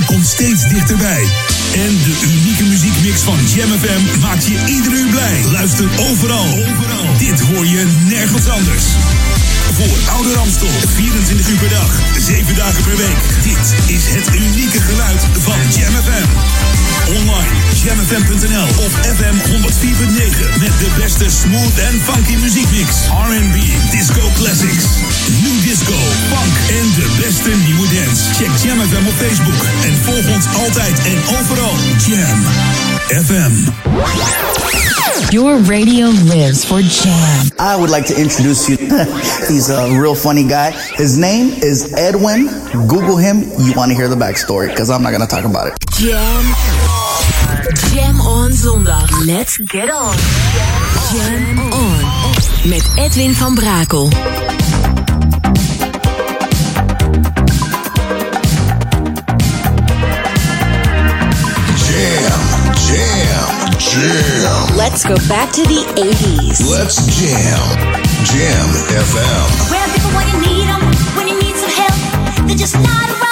jaar komt steeds dichterbij. En de unieke muziekmix van Jam FM maakt je ieder uur blij. Luister overal. overal. Dit hoor je nergens anders. Voor Oude Ramstel, 24 uur per dag, 7 dagen per week. Dit is het unieke geluid van Jam FM. Online, jamfm.nl of FM 104.9 met de beste smooth en funky muziekmix. R&B, disco classics, new disco, funk en de beste nieuwe dance. Check Jam FM op Facebook en volg ons altijd en overal. Jam FM. Your radio lives for Jam. I would like to introduce you. He's a real funny guy. His name is Edwin. Google him. You want to hear the backstory because I'm not going to talk about it. Jam. On zondag. Let's get on. Jam on. Met Edwin van Brakel. Jam, jam, jam. Let's go back to the 80s. Let's jam. Jam FM. Where people when you need 'em, when you need some help, they're just not around.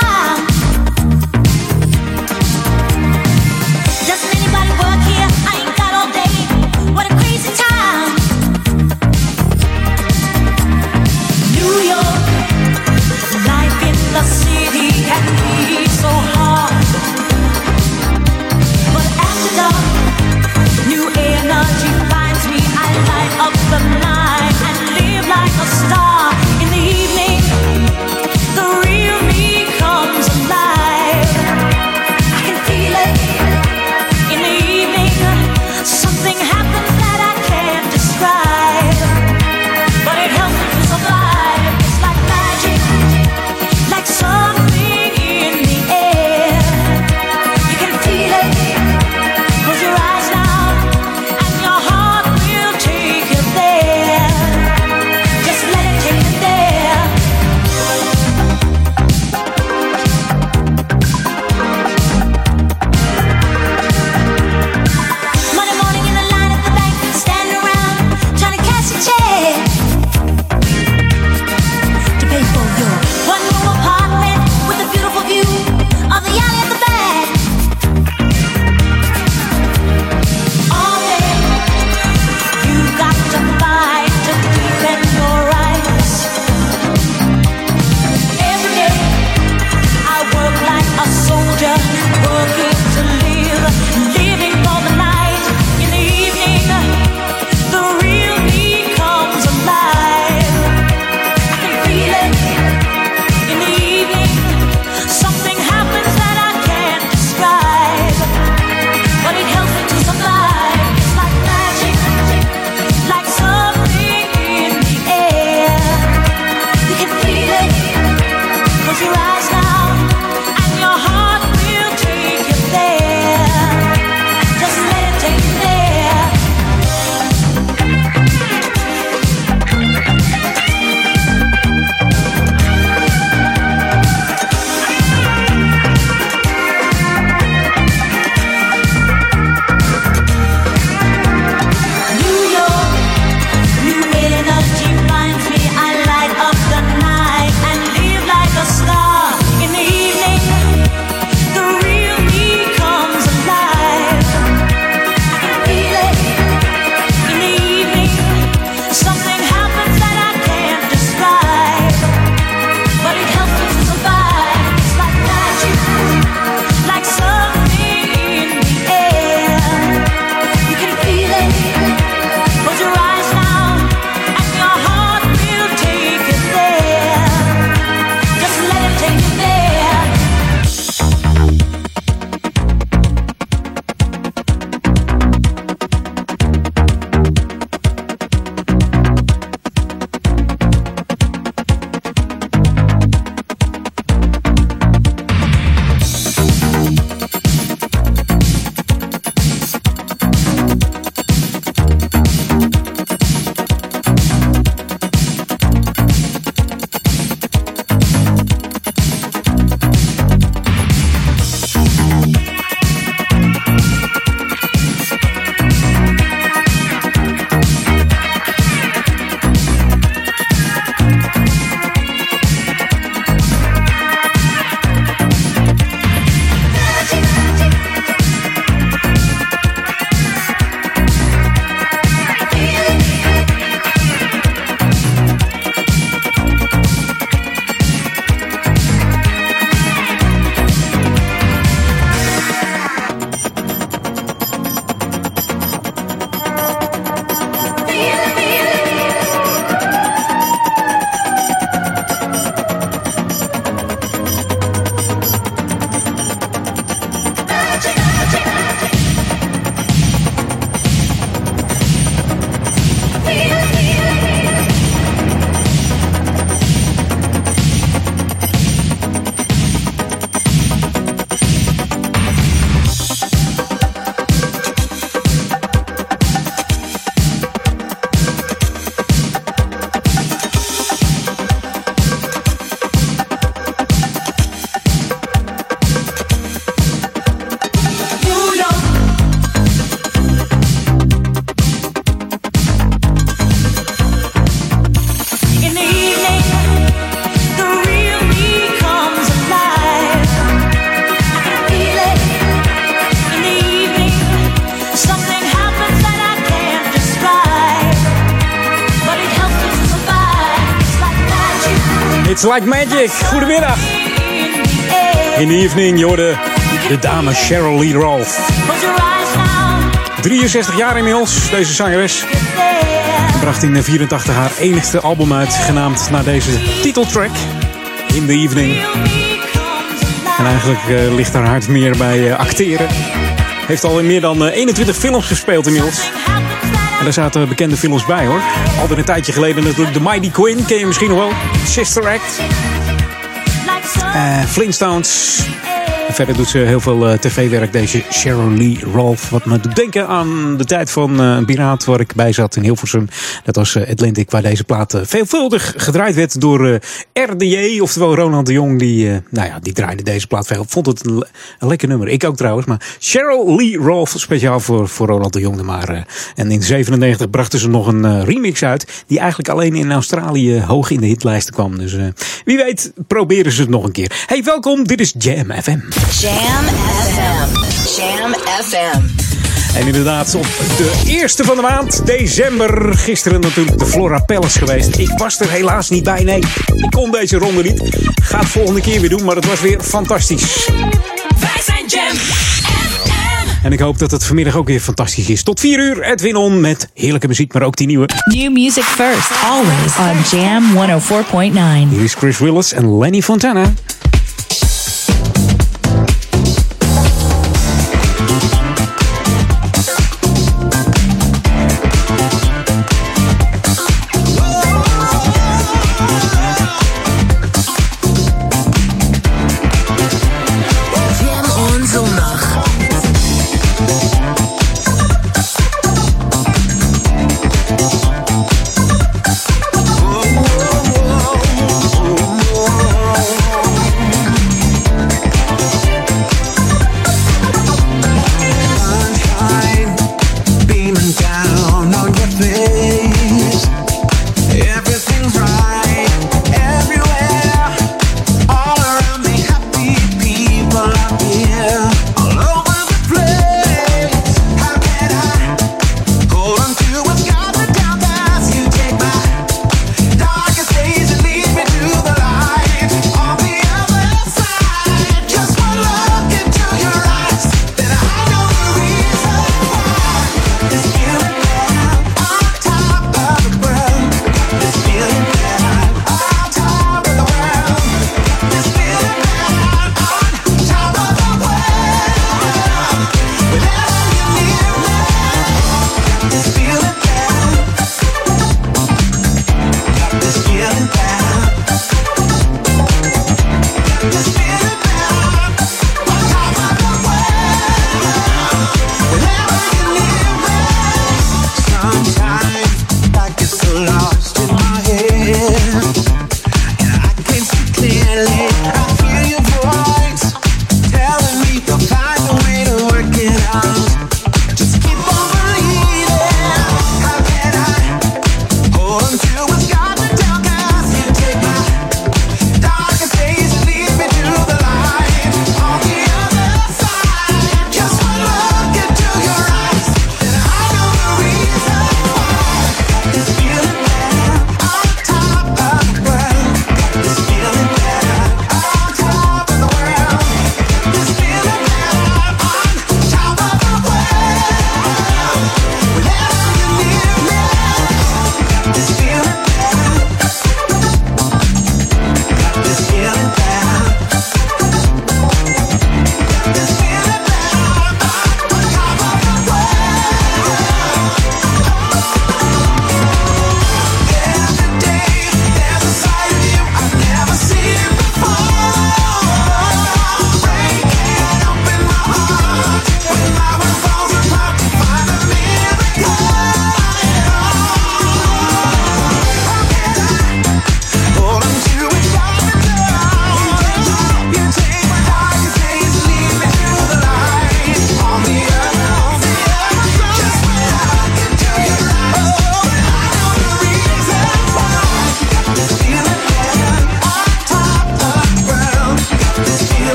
Evening, jorde de dame Cheryl Lee Rolfe. 63 jaar inmiddels, deze zangeres. Bracht in 84 haar enigste album uit, genaamd naar deze titeltrack. In the evening. En eigenlijk uh, ligt haar hart meer bij uh, acteren. Heeft al in meer dan uh, 21 films gespeeld inmiddels. En daar zaten bekende films bij hoor. Al een tijdje geleden natuurlijk The Mighty Quinn, ken je misschien nog wel. Sister Act. Uh, Flintstones. Verder doet ze heel veel uh, tv-werk, deze Cheryl Lee Rolfe. Wat me doet denken aan de tijd van uh, piraat waar ik bij zat in Hilversum. Dat was uh, Atlantic, waar deze plaat veelvuldig gedraaid werd door RDJ. Oftewel Ronald de Jong, die, nou ja, die draaide deze plaat veel. Vond het een, een, lekker nummer. Ik ook trouwens. Maar Cheryl Lee Rolfe, speciaal voor, voor Ronald de Jong. Maar, en in 97 brachten ze nog een remix uit. Die eigenlijk alleen in Australië hoog in de hitlijsten kwam. Dus wie weet proberen ze het nog een keer. Hey, welkom. Dit is Jam FM. Jam FM. Jam FM. En inderdaad, op de eerste van de maand, december, gisteren natuurlijk de Flora Palace geweest. Ik was er helaas niet bij, nee. Ik kon deze ronde niet. Ga het volgende keer weer doen, maar het was weer fantastisch. Wij zijn Jam FM. En ik hoop dat het vanmiddag ook weer fantastisch is. Tot 4 uur, Edwin On met heerlijke muziek, maar ook die nieuwe. New music first, always on Jam 104.9. Hier is Chris Willis en Lenny Fontana.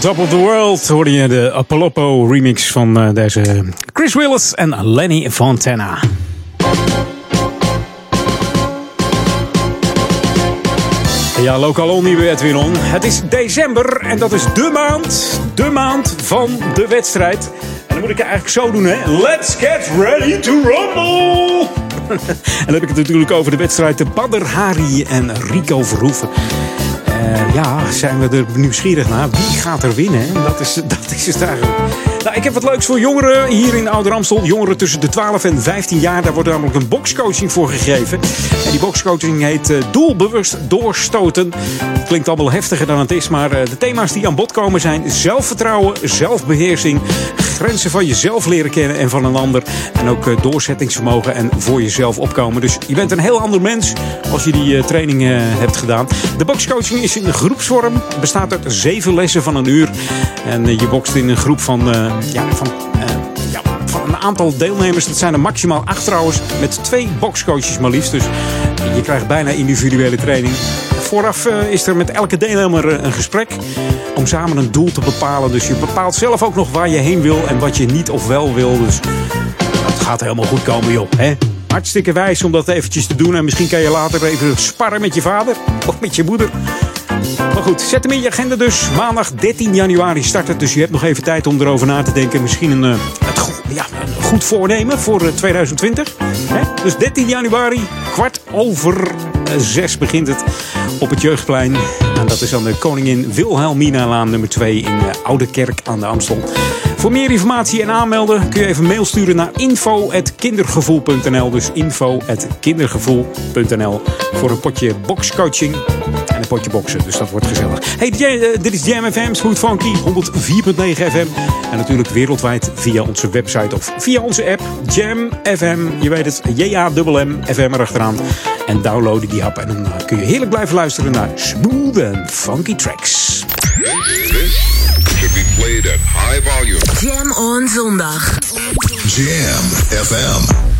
Top of the World hoorde je de Apollopo remix van uh, deze Chris Willis en Lenny Fontana. Ja, lokaal nieuwe Edwin On. Het is december en dat is de maand, de maand van de wedstrijd. En dan moet ik het eigenlijk zo doen, hè. Let's get ready to rumble! en dan heb ik het natuurlijk over de wedstrijd de Badr Hari en Rico Verhoeven. Uh, ja, zijn we er nieuwsgierig naar. Wie gaat er winnen? Dat is, dat is het eigenlijk. Nou, ik heb wat leuks voor jongeren hier in Ouder Amstel. Jongeren tussen de 12 en 15 jaar. Daar wordt namelijk een boxcoaching voor gegeven. En die boxcoaching heet uh, Doelbewust Doorstoten. Klinkt allemaal heftiger dan het is. Maar uh, de thema's die aan bod komen zijn zelfvertrouwen, zelfbeheersing, grenzen van jezelf leren kennen en van een ander. En ook uh, doorzettingsvermogen en voor jezelf opkomen. Dus je bent een heel ander mens als je die training hebt gedaan. De boxcoaching is in groepsvorm. Bestaat uit zeven lessen van een uur. En je bokst in een groep van ja, van, uh, ja, van een aantal deelnemers. Dat zijn er maximaal acht trouwens. Met twee boxcoaches maar liefst. Dus je krijgt bijna individuele training. Vooraf uh, is er met elke deelnemer een gesprek. Om samen een doel te bepalen. Dus je bepaalt zelf ook nog waar je heen wil. En wat je niet of wel wil. Dus het gaat helemaal goed komen joh. Hè? Hartstikke wijs om dat eventjes te doen. En misschien kan je later even sparren met je vader. Of met je moeder. Maar goed, zet hem in je agenda dus. Maandag 13 januari start het. Dus je hebt nog even tijd om erover na te denken. Misschien een, uh, het, ja, een goed voornemen voor 2020. Hè? Dus 13 januari, kwart over uh, zes begint het op het Jeugdplein. Dat is aan de Koningin Wilhelmina-laan nummer 2 in Oude Kerk aan de Amstel. Voor meer informatie en aanmelden kun je even mail sturen naar info.kindergevoel.nl. Dus info.kindergevoel.nl voor een potje boxcoaching en een potje boksen. Dus dat wordt gezellig. Hey, dit is Jam FM, Smooth Funky, 104.9 FM. En natuurlijk wereldwijd via onze website of via onze app Jam FM. Je weet het, J-A-M-M, FM erachteraan. En downloaden die app en dan kun je heerlijk blijven luisteren naar smooth en funky tracks. This should be played at high volume. Jam on zondag. Jam FM.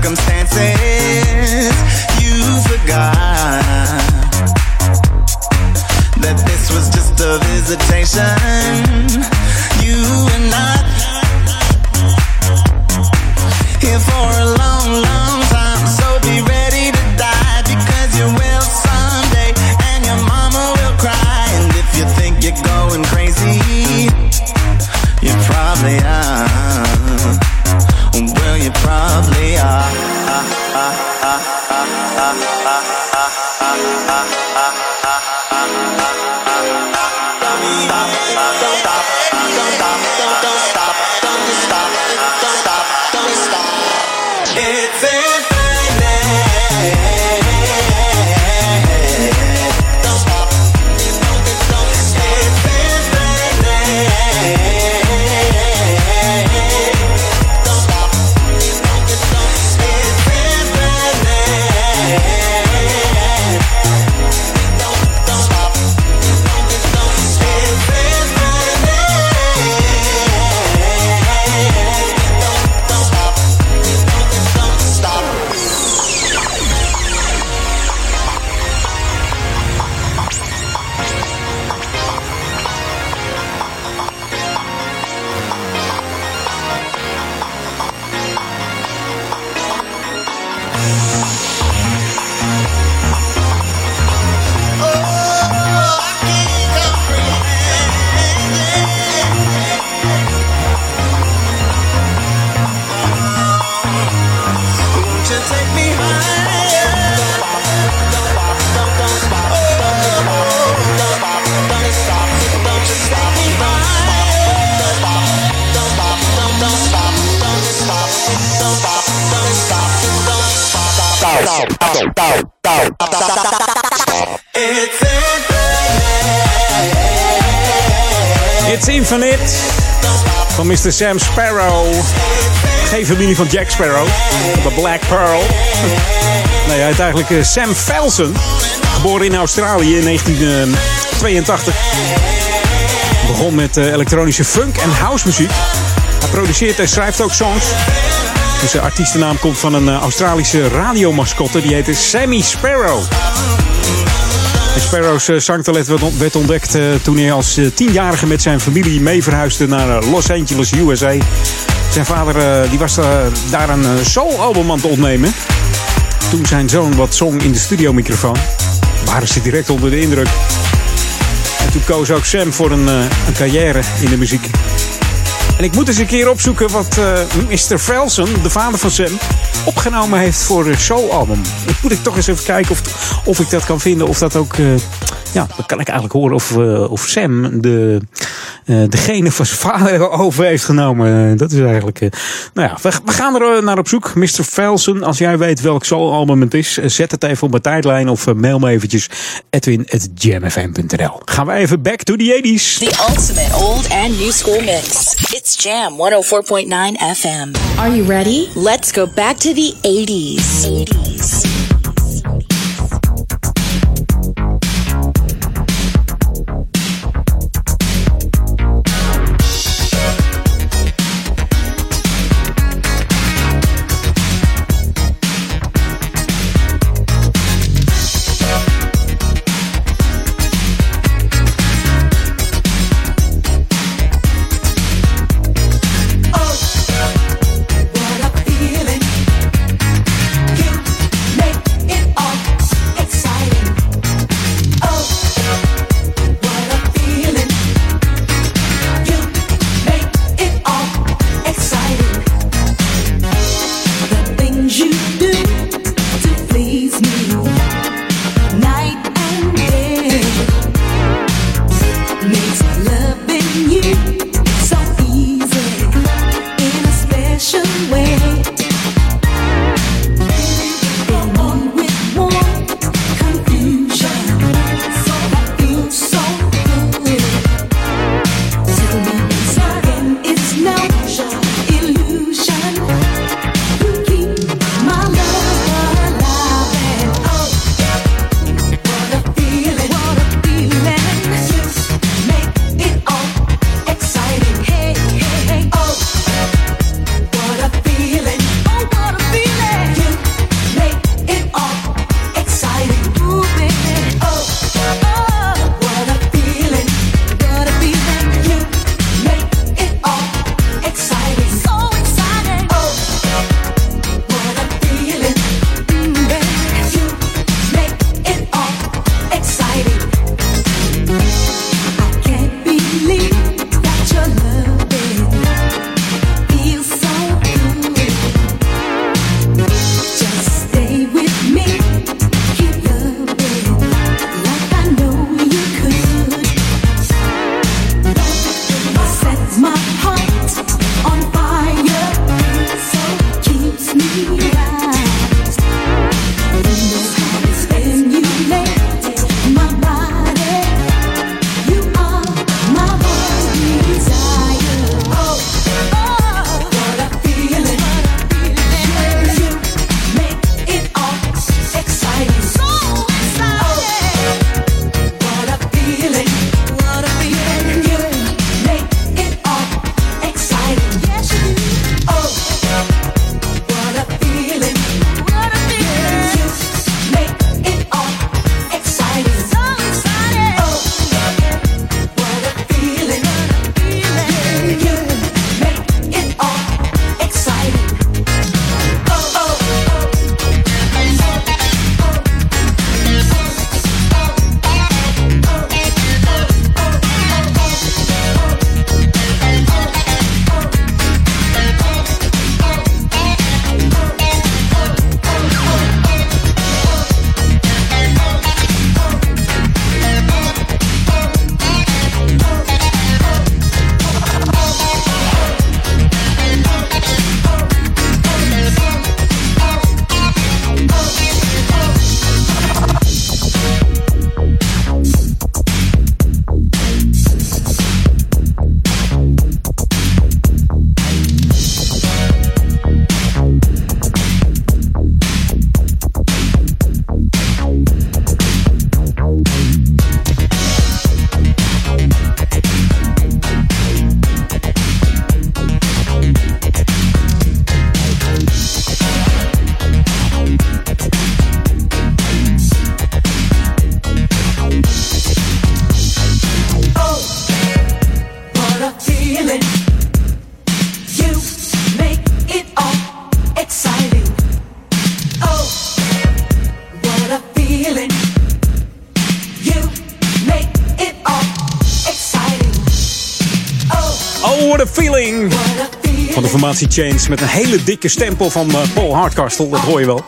circumstance. Sam Sparrow. Geen familie van Jack Sparrow, de Black Pearl. Nee, hij heet eigenlijk eh, Sam Felsen. Geboren in Australië in 1982. Begon met eh, elektronische funk en house muziek. Hij produceert en schrijft ook songs. Dus zijn artiestennaam komt van een eh, Australische radiomascotte. Die heette Sammy Sparrow. Sparrow's eh, zangtalent werd- werd ontdekt eh, toen hij als eh, tienjarige met zijn familie mee verhuisde naar eh, Los Angeles, USA. Zijn vader eh, die was eh, daar een eh, soul-album aan het opnemen. Toen zijn zoon wat zong in de studiomicrofoon, waren ze direct onder de indruk. En toen koos ook Sam voor een, eh, een carrière in de muziek. En ik moet eens een keer opzoeken wat eh, Mr. Velsen, de vader van Sam, opgenomen heeft voor een soul-album. Ik moet ik toch eens even kijken of, of ik dat kan vinden. Of dat ook. eh, ja, dan kan ik eigenlijk horen of, eh, of Sam de, eh, degene van zijn vader over heeft genomen. Dat is eigenlijk. Nou ja, we, we gaan er eh, naar op zoek. Mr. Velsen, als jij weet welk soul-album het is, eh, zet het even op mijn tijdlijn of eh, mail me eventjes edwin.jamfm.nl. Gaan wij even back to the 80s. The ultimate old and new school mix. It's Jam 104.9 FM. Are you ready? Let's go back to the 80s. 80s. Met een hele dikke stempel van uh, Paul Hardcastle. Dat hoor je wel.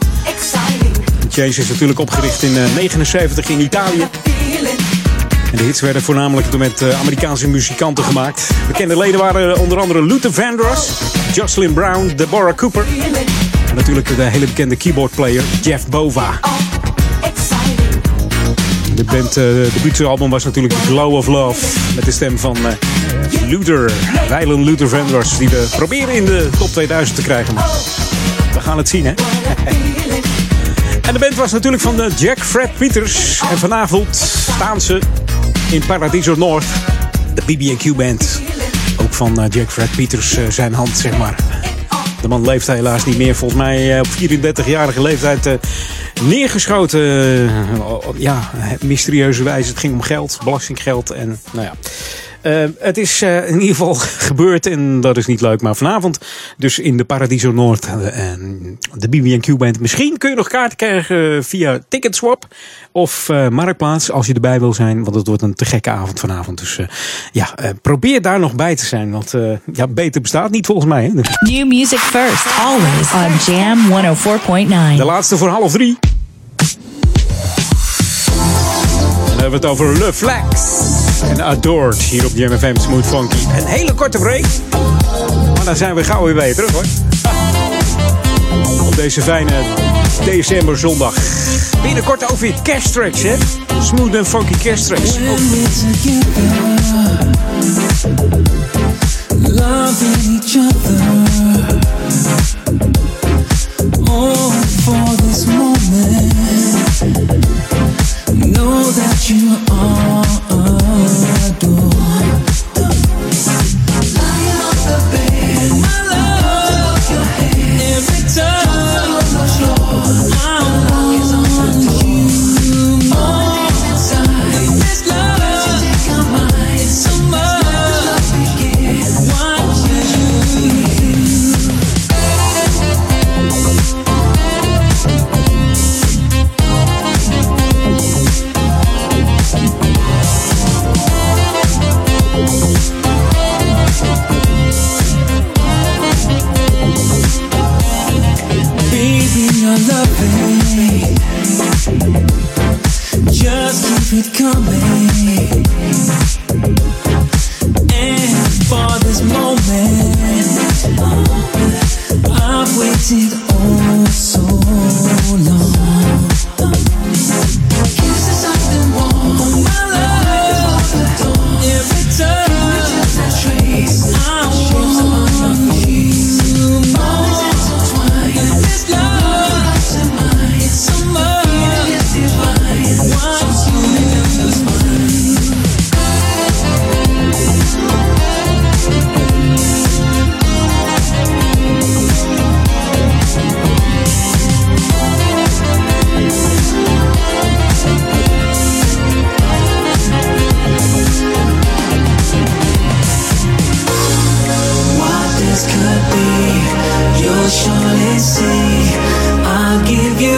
Chains is natuurlijk opgericht in 1979 uh, in Italië. En de hits werden voornamelijk met uh, Amerikaanse muzikanten gemaakt. Bekende leden waren onder andere Luther Vandross, Jocelyn Brown, Deborah Cooper. En natuurlijk de hele bekende keyboardplayer Jeff Bova. De band, uh, debuutalbum was natuurlijk Glow of Love. Met de stem van uh, Luther, Weilen Luther Vandross. Die we proberen in de top 2000 te krijgen. We gaan het zien, hè? en de band was natuurlijk van de Jack Fred Peters. En vanavond staan ze in Paradiso North. De BB&Q Band. Ook van uh, Jack Fred Peters zijn hand, zeg maar. De man leeft helaas niet meer. Volgens mij op 34-jarige leeftijd neergeschoten. ja, mysterieuze wijze. Het ging om geld, belastinggeld. En nou ja. Uh, het is uh, in ieder geval gebeurd en dat is niet leuk. Maar vanavond dus in de Paradiso Noord uh, de BB&Q Band. Misschien kun je nog kaarten krijgen via Ticketswap of Marktplaats als je erbij wil zijn. Want het wordt een te gekke avond vanavond. Dus ja, probeer daar nog bij te zijn. Want ja, beter bestaat niet volgens mij. Hè? New music first, always on Jam 104.9. De laatste voor half drie. Hebben we het over Le Flex en Adored hier op JMFM Smooth Funky. Een hele korte break. Maar dan zijn we gauw weer bij je terug hoor. Op deze fijne december zondag. Binnenkort over je kersttracks hè. Smooth en funky each other Oh, for this moment that you are waited oh so long.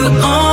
You all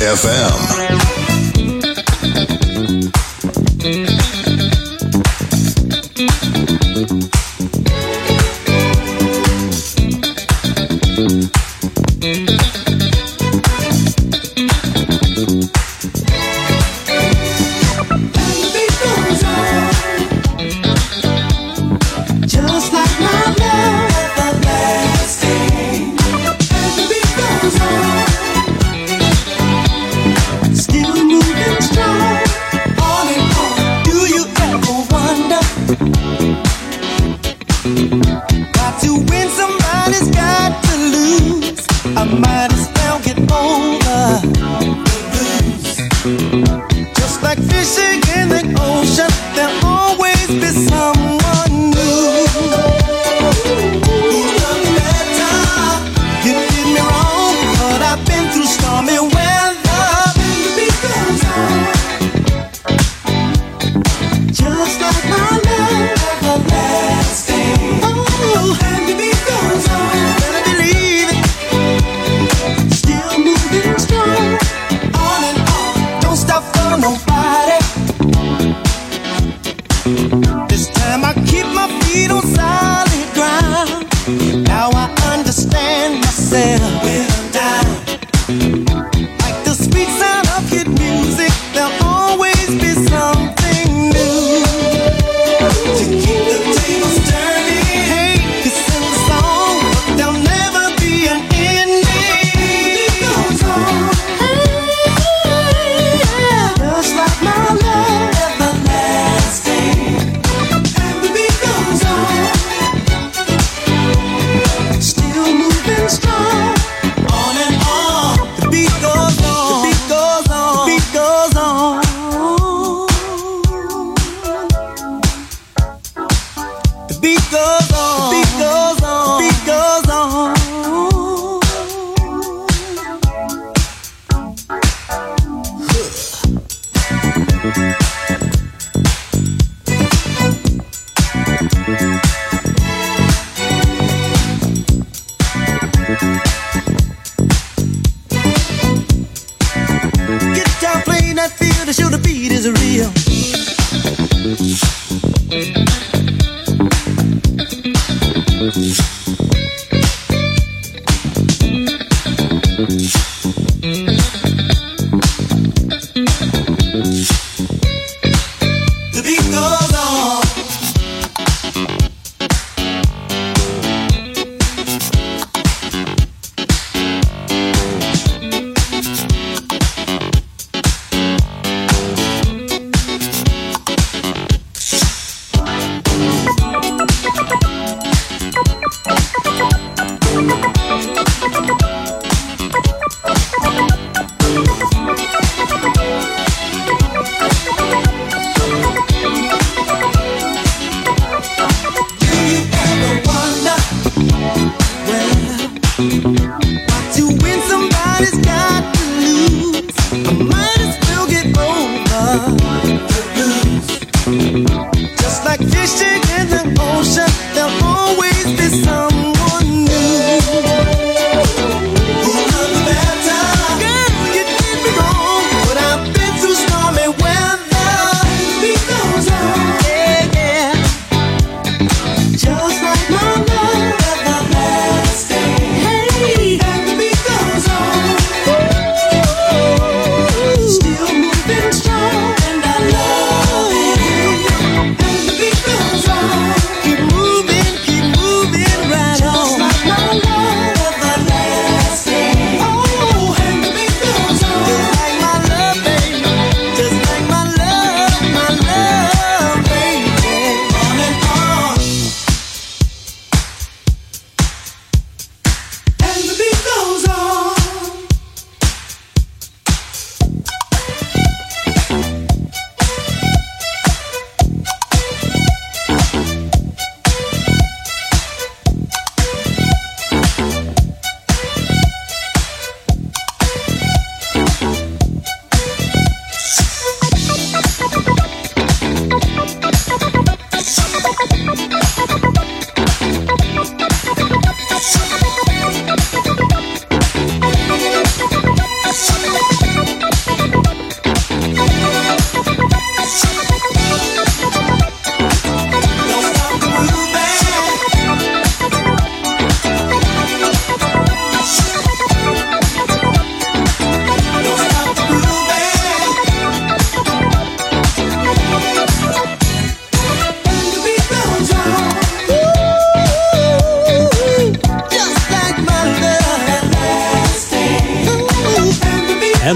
FM.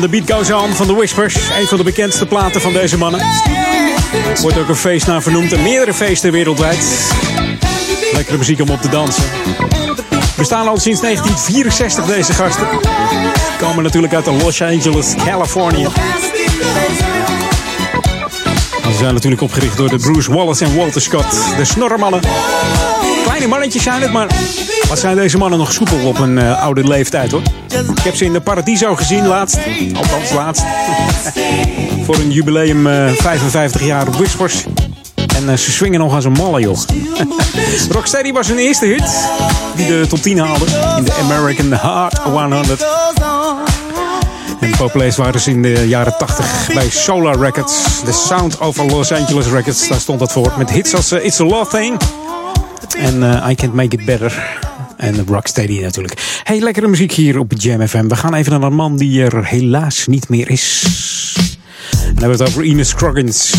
The Beat Goes On van The Whispers. Een van de bekendste platen van deze mannen. Wordt ook een feest naar vernoemd en meerdere feesten wereldwijd. Lekkere muziek om op te dansen. We staan al sinds 1964 deze gasten. Komen natuurlijk uit de Los Angeles, Californië. Ze zijn natuurlijk opgericht door de Bruce Wallace en Walter Scott. De snorremannen. Kleine mannetjes zijn het, maar wat zijn deze mannen nog soepel op een uh, oude leeftijd hoor. Ik heb ze in de Paradiso gezien laatst. Althans laatst. Voor een jubileum uh, 55 jaar Whispers. En uh, ze swingen nog als een malle, joh. Rocksteady was hun eerste hit. Die de top 10 haalde. In de American Heart 100. En populair waren ze in de jaren 80 bij Solar Records. The Sound of Los Angeles Records. Daar stond dat voor. Met hits als uh, It's a Love Thing. En I Can't Make It Better. En Rocksteady natuurlijk. Hey, lekkere muziek hier op Jam FM. We gaan even naar een man die er helaas niet meer is. En dan hebben we het over Ines Scroggins.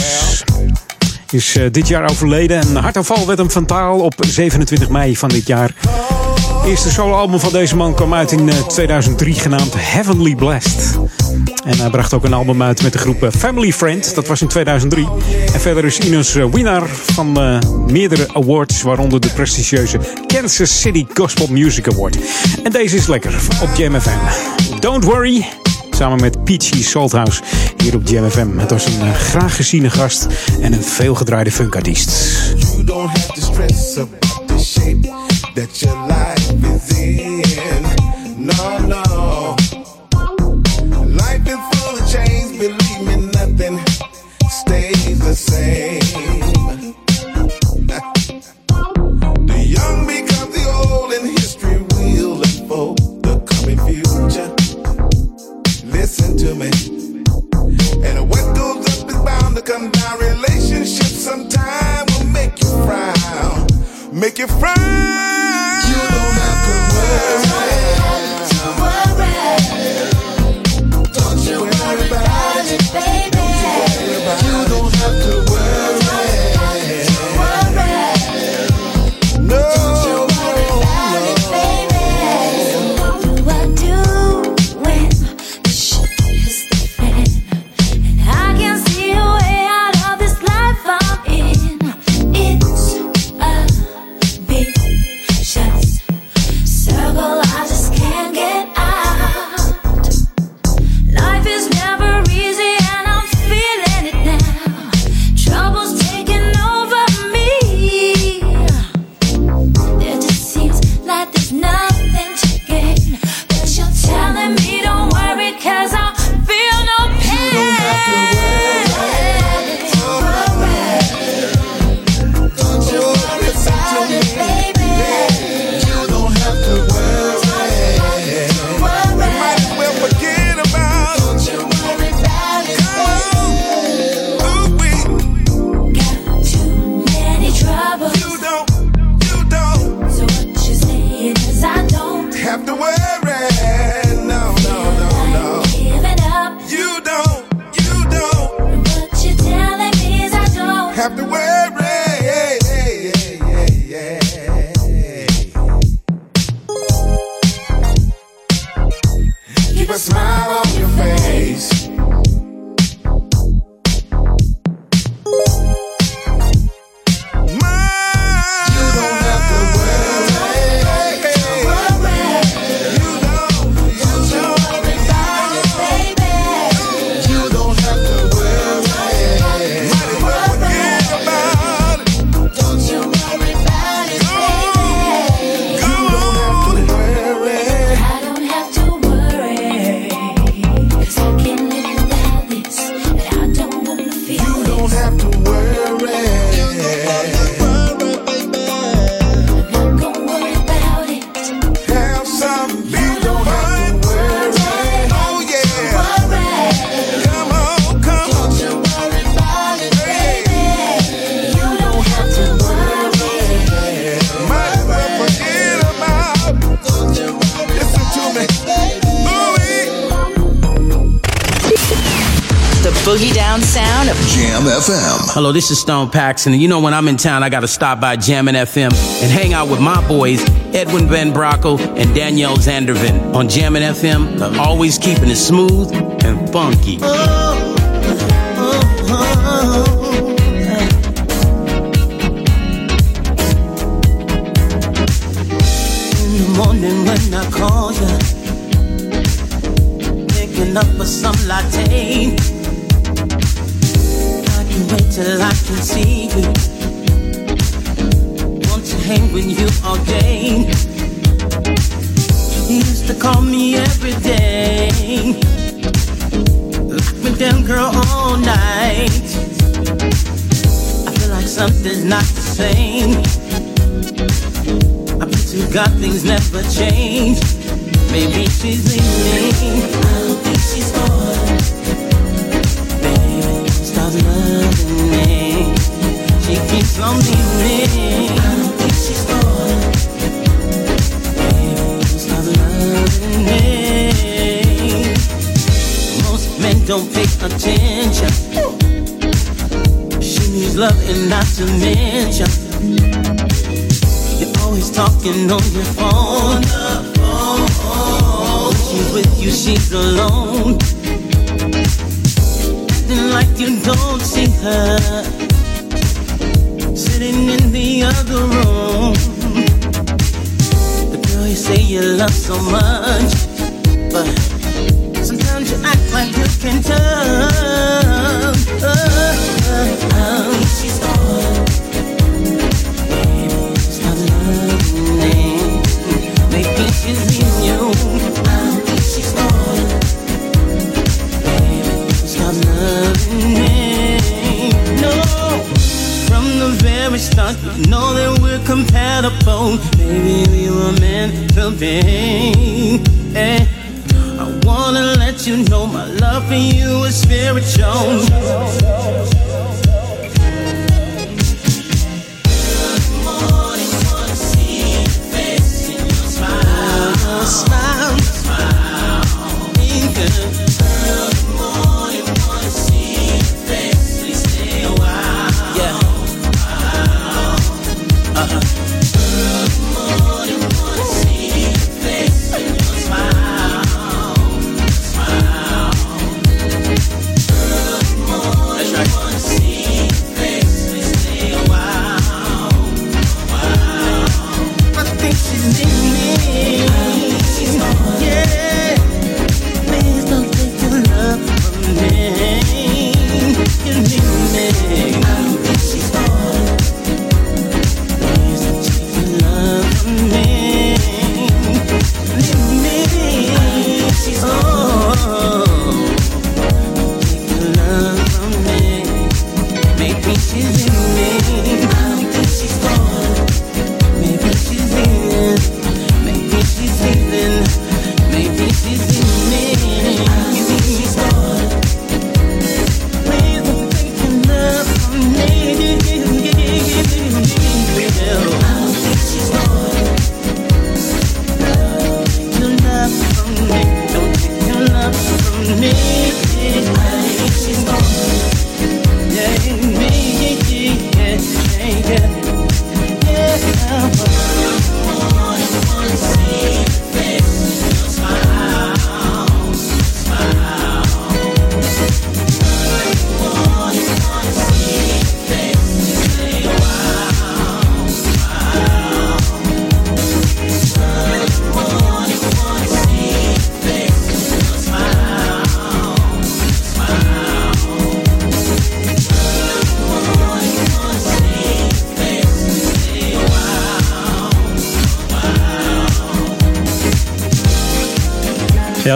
Is uh, dit jaar overleden. Een hartaanval werd hem fataal op 27 mei van dit jaar. Het eerste soloalbum van deze man kwam uit in uh, 2003, genaamd Heavenly Blessed. En hij bracht ook een album uit met de groep Family Friend. Dat was in 2003. En verder is Ines uh, winnaar van uh, meerdere awards, waaronder de prestigieuze Kansas City Gospel Music Award. En deze is lekker op Jam FM. Don't worry. Samen met Peachy Salthouse hier op Jam FM. Het was een graag geziene gast en een veelgedraaide funkartiest. To me. And what goes up is bound to come down. Relationships sometime will make you frown. Make you frown. You don't have to worry. Hello, this is Stone Paxton, and you know when I'm in town, I gotta stop by Jammin' FM and hang out with my boys, Edwin Van Brocco and Danielle Zandervan on Jammin' FM, always keeping it smooth and funky. Mention. You're always talking on your phone. She's with you, she's alone. Acting like you don't see her. Sitting in the other room. The girl you say you love so much.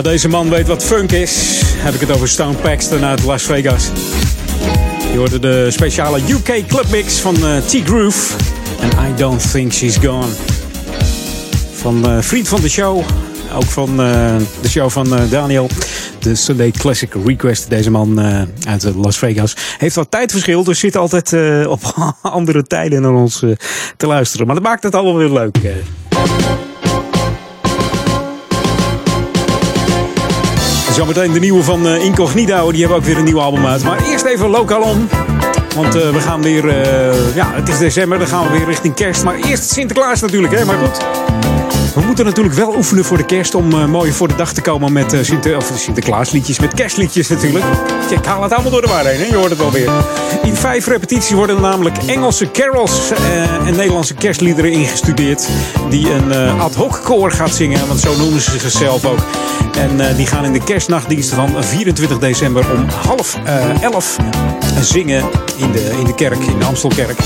Deze man weet wat funk is. Heb ik het over Stone Paxton uit Las Vegas. Je hoorde de speciale UK clubmix van eh, T-Groove. En I Don't Think She's Gone. Van eh, vriend van de show. Ook van eh, de show van Daniel. De Sunday Classic Request. Deze man uit Las Vegas. Heeft wat tijdverschil. Dus zit altijd op andere tijden naar ons te luisteren. Maar dat maakt het allemaal weer leuk. Zometeen de nieuwe van eh, Incognito. Die hebben ook weer een nieuw album uit. Maar eerst even lokaal om. Want eh, we gaan weer... eh, ja, het is december. Dan gaan we weer richting kerst. Maar eerst Sinterklaas natuurlijk. Hè? Maar goed. We moeten natuurlijk wel oefenen voor de kerst om uh, mooi voor de dag te komen met uh, Sinter of Sinterklaasliedjes, met kerstliedjes natuurlijk. Ik haal het allemaal door de war heen, je hoort het wel weer. In vijf repetities worden er namelijk Engelse carols uh, en Nederlandse kerstliederen ingestudeerd. Die een ad hoc koor gaat zingen, want zo noemen ze zichzelf ook. En die gaan in de kerstnachtdienst van 24 december om half elf zingen in de, in de kerk, in de Amstelkerk.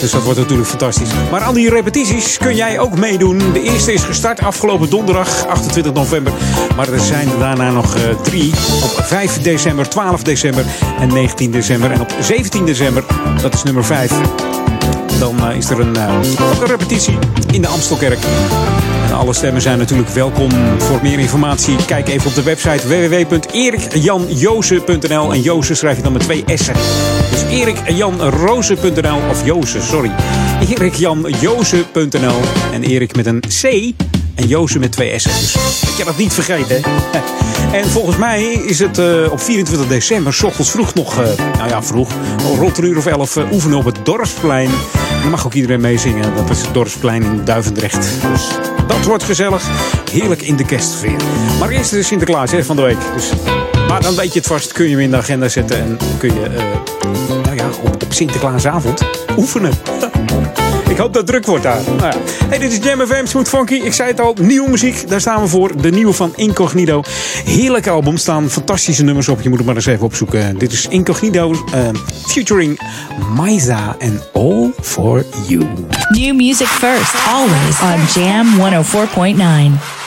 Dus dat wordt natuurlijk fantastisch. Maar al die repetities kun jij ook meedoen. De eerste is gestart afgelopen donderdag, 28 november. Maar er zijn daarna nog uh, drie. Op 5 december, 12 december en 19 december. En op 17 december, dat is nummer 5. Dan uh, is er een, uh, een repetitie in de Amstelkerk. Alle stemmen zijn natuurlijk welkom. Voor meer informatie kijk even op de website www.erikjanjoze.nl. En Joze schrijf je dan met twee S'en. Dus erikjanroze.nl of Joze, sorry. erikjanjoze.nl en Erik met een C en Joze met twee S'en. Dus ik heb dat niet vergeten. En volgens mij is het uh, op 24 december, s ochtends vroeg nog, uh, nou ja, vroeg, rond een uur of elf uh, oefenen op het Dorpsplein. Er mag ook iedereen meezingen. Dat is het Dorpsplein in Duivendrecht. Dus dat wordt gezellig. Heerlijk in de kerstsfeer. Maar eerst is Sinterklaas hè, van de week. Dus, maar dan weet je het vast. Kun je hem in de agenda zetten. En kun je nou ja, op Sinterklaasavond oefenen. Ik hoop dat het druk wordt daar. Nou ja. Hey, dit is Jam FM, Smooth Funky. Ik zei het al, nieuwe muziek. Daar staan we voor. De nieuwe van Incognito. Heerlijk album. Staan fantastische nummers op. Je moet het maar eens even opzoeken. Dit is Incognito uh, featuring Maiza and All For You. New music first. Always on Jam 104.9.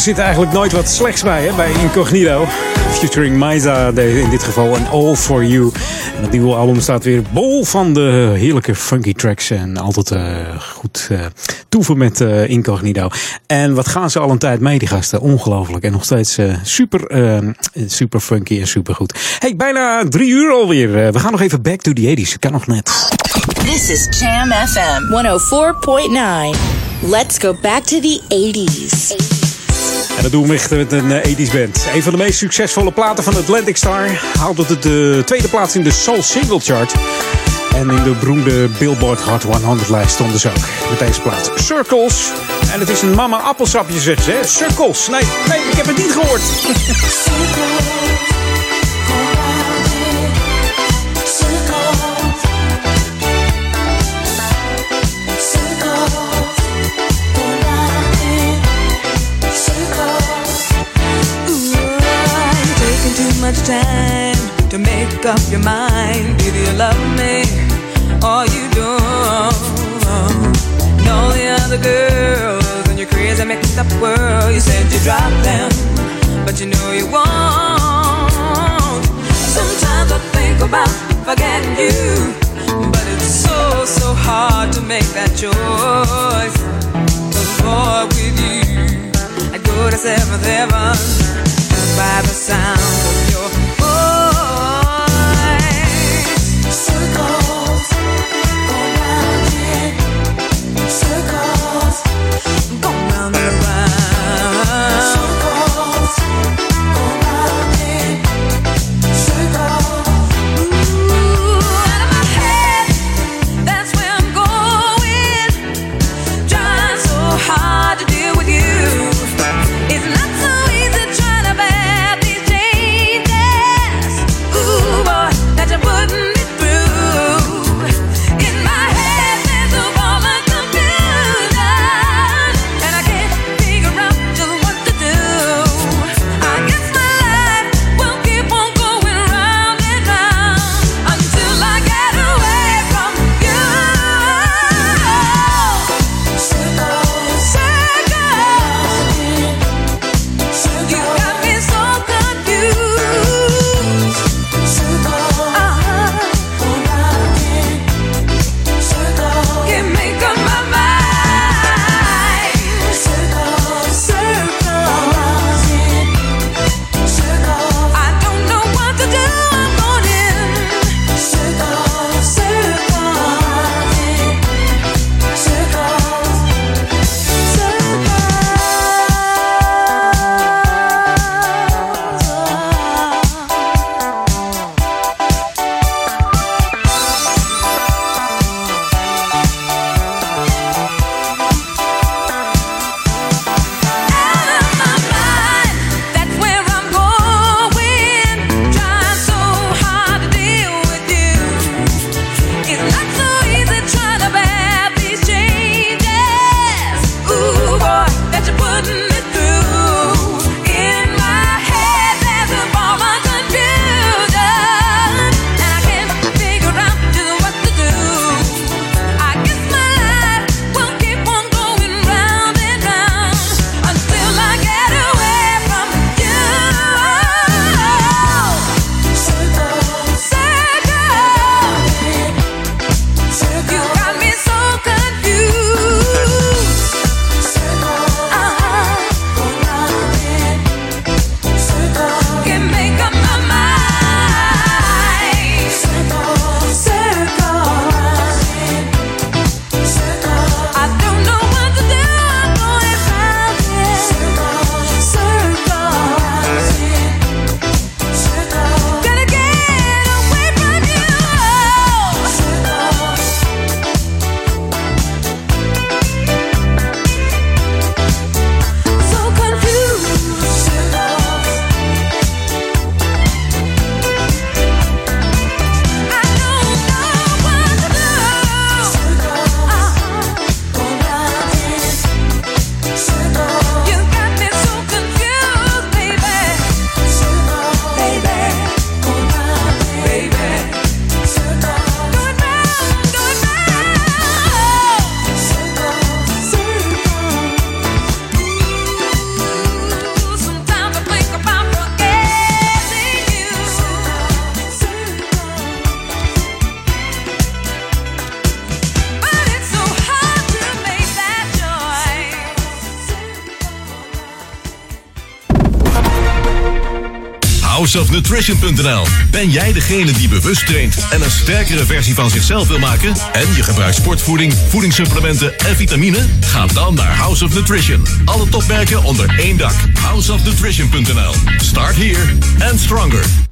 zit eigenlijk nooit wat slechts bij, hè, bij Incognito. Featuring Maiza in dit geval en All For You. En het nieuwe album staat weer bol van de heerlijke funky tracks. En altijd uh, goed uh, toeven met uh, Incognito. En wat gaan ze al een tijd mee, die gasten. Ongelooflijk. En nog steeds super, super funky en super goed. Hey, bijna drie uur alweer. we gaan nog even back to the 80s. Kan nog net. This is Jam FM 104.9. Let's go back to the 80s. En dat doen we echt met een 80s band. Een van de meest succesvolle platen van Atlantic Star haalde het de tweede plaats in de Soul Single Chart. En in de beroemde Billboard Hot 100 lijst stonden ze ook met deze plaat. Circles. En het is een mama appelsapje, zegt ze. Hè? Circles. Nee, nee, ik heb het niet gehoord. make up your mind. Either you love me or you don't. And all the other girls in your crazy mixed up world, you said you drop them, but you know you won't. Sometimes I think about forgetting you, but it's so, so hard to make that choice. Cause boy, with you, I go to seventh heaven by the sound houseofnutrition.nl. Ben jij degene die bewust traint en een sterkere versie van zichzelf wil maken? En je gebruikt sportvoeding, voedingssupplementen en vitamine? Ga dan naar House of Nutrition. Alle topmerken onder één dak. Houseofnutrition.nl. Start here and stronger.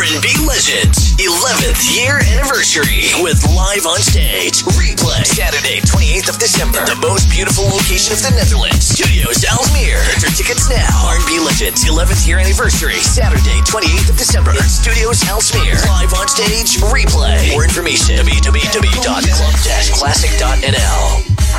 R&B Legends. 11th year anniversary with live on stage. Replay Saturday 28th of December. The most beautiful location of the Netherlands. Studios Alsmeer get your tickets now. R&B Legends 11th year anniversary. Saturday 28th of December. Studios Alsmeer live on stage. Replay. More information www.club-classic.nl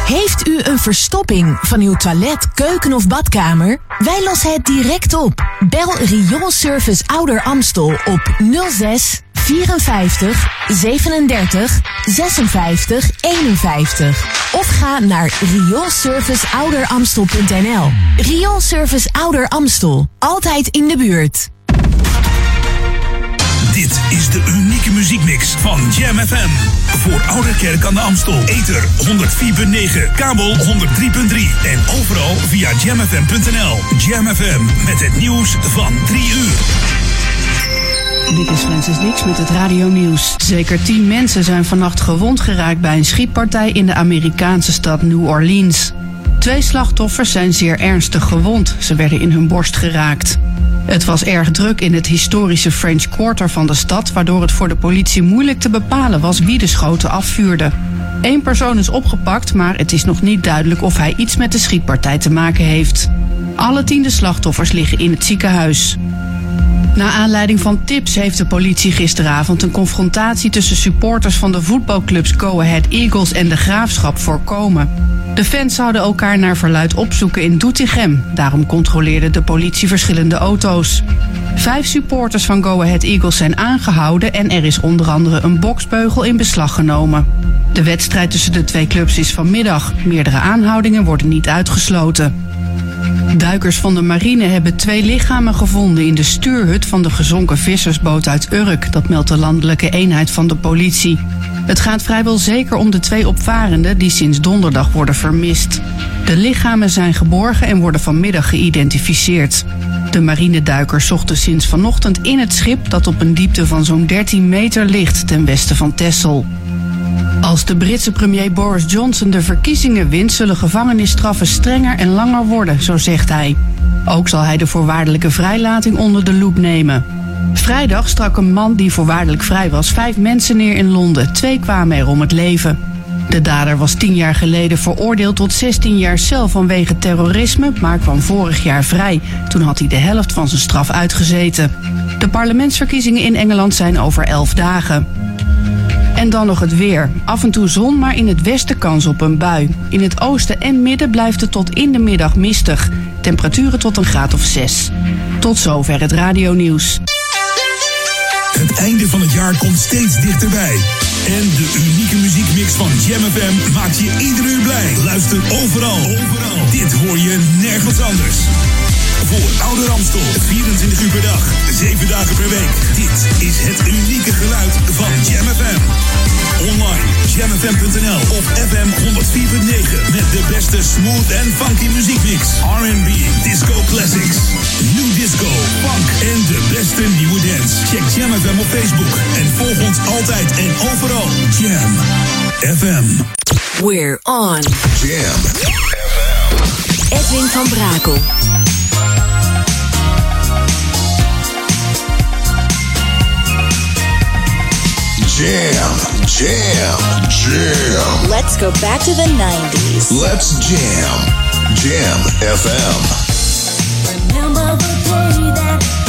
Heeft u een verstopping van uw toilet, keuken of badkamer? Wij lossen het direct op. Bel Rioolservice Ouder Amstel op 06 54 37 56 51. Of ga naar rioolserviceouderamstel.nl. Rioolservice Ouder Amstel. Altijd in de buurt. Dit is de muziekmix van Jam FM. Voor Oude Kerk aan de Amstel. Ether 104.9, kabel 103.3 en overal via jamfm.nl. Jam FM met het nieuws van 3 uur. Dit is Francis Dix met het Radio Nieuws. Zeker tien mensen zijn vannacht gewond geraakt bij een schietpartij in de Amerikaanse stad New Orleans. Twee slachtoffers zijn zeer ernstig gewond. Ze werden in hun borst geraakt. Het was erg druk in het historische French Quarter van de stad, waardoor het voor de politie moeilijk te bepalen was wie de schoten afvuurde. Eén persoon is opgepakt, maar het is nog niet duidelijk of hij iets met de schietpartij te maken heeft. Alle tiende slachtoffers liggen in het ziekenhuis. Na aanleiding van tips heeft de politie gisteravond een confrontatie tussen supporters van de voetbalclubs Go Ahead Eagles en de Graafschap voorkomen. De fans zouden elkaar naar verluid opzoeken in Doetinchem. Daarom controleerde de politie verschillende auto's. Vijf supporters van Go Ahead Eagles zijn aangehouden en er is onder andere een boksbeugel in beslag genomen. De wedstrijd tussen de twee clubs is vanmiddag. Meerdere aanhoudingen worden niet uitgesloten. Duikers van de marine hebben twee lichamen gevonden in de stuurhut van de gezonken vissersboot uit Urk. Dat meldt de landelijke eenheid van de politie. Het gaat vrijwel zeker om de twee opvarenden die sinds donderdag worden vermist. De lichamen zijn geborgen en worden vanmiddag geïdentificeerd. De marineduikers zochten sinds vanochtend in het schip dat op een diepte van zo'n 13 meter ligt ten westen van Texel. Als de Britse premier Boris Johnson de verkiezingen wint, zullen gevangenisstraffen strenger en langer worden, zo zegt hij. Ook zal hij de voorwaardelijke vrijlating onder de loep nemen. Vrijdag strak een man die voorwaardelijk vrij was vijf mensen neer in Londen. Twee kwamen er om het leven. De dader was tien jaar geleden veroordeeld tot 16 jaar cel vanwege terrorisme, maar kwam vorig jaar vrij. Toen had hij de helft van zijn straf uitgezeten. De parlementsverkiezingen in Engeland zijn over elf dagen. En dan nog het weer. Af en toe zon, maar in het westen kans op een bui. In het oosten en midden blijft het tot in de middag mistig. Temperaturen tot een graad of 6. Tot zover het radionieuws. Het einde van het jaar komt steeds dichterbij. En de unieke muziekmix van Jam FM maakt je ieder uur blij. Luister overal. overal. Dit hoor je nergens anders. Voor Oude Ramstel, 24 uur per dag, 7 dagen per week. Dit is het unieke geluid van Jam FM. Online, jamfm.nl of FM 104.9 met de beste smooth en funky muziekmix. R&B, disco classics, new disco, funk en de beste nieuwe dance. Check Jam FM op Facebook en volg ons altijd en overal. Jam FM. We're on. Jam Edwin van Brakel. Jam, jam, jam. Let's go back to the 90s. Let's jam. Jam FM. Remember the day that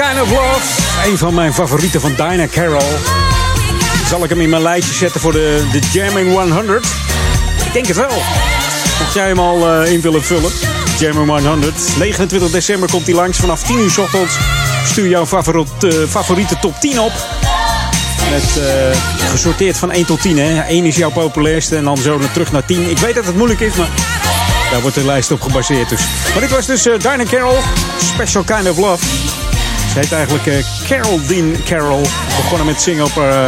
Kind of Love. Een van mijn favorieten van Dinah Carroll. Zal ik hem in mijn lijstje zetten voor de, de Jamming 100? Ik denk het wel. Mocht jij hem al eh, in willen vullen. Jamming 100. 29 december komt hij langs. Vanaf 10 uur 's ochtends stuur jouw favoriet, eh, favoriete top 10 op. Met eh, gesorteerd van 1 tot 10. Hè. 1 is jouw populairste en dan zo naar terug naar 10. Ik weet dat het moeilijk is, maar daar wordt de lijst op gebaseerd. Dus. Maar dit was dus uh, Dinah Carroll, Special Kind of Love. Ze heet eigenlijk uh, Carol Dean Carroll. Begonnen met zingen op, eh,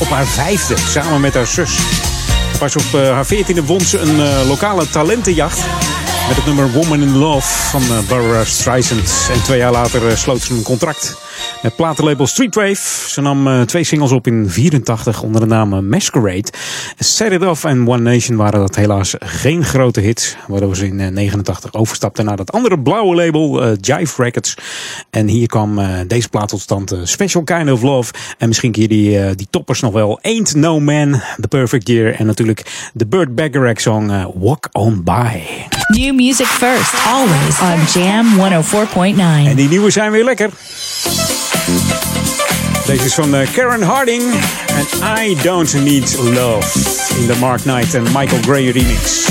op haar vijfde, samen met haar zus. Pas op uh, haar veertiende won ze een uh, lokale talentenjacht. Met het nummer Woman in Love van Barbara Streisand. En twee jaar later sloot ze een contract met platenlabel Streetwave. Ze nam twee singles op in 84 onder de naam Masquerade. Set It Off en One Nation waren dat helaas geen grote hits. Waardoor ze in 89 overstapte naar dat andere blauwe label Jive Records. En hier kwam deze plaat tot stand Special Kind of Love. En misschien je die, die toppers nog wel. Ain't No Man, The Perfect Year. En natuurlijk de Burt Bacharach song Walk On By. New music first, always on Jam 104.9. En die nieuwe zijn weer lekker. Deze is van uh, Karen Harding en I Don't Need Love in de Mark Knight en Michael Gray remix.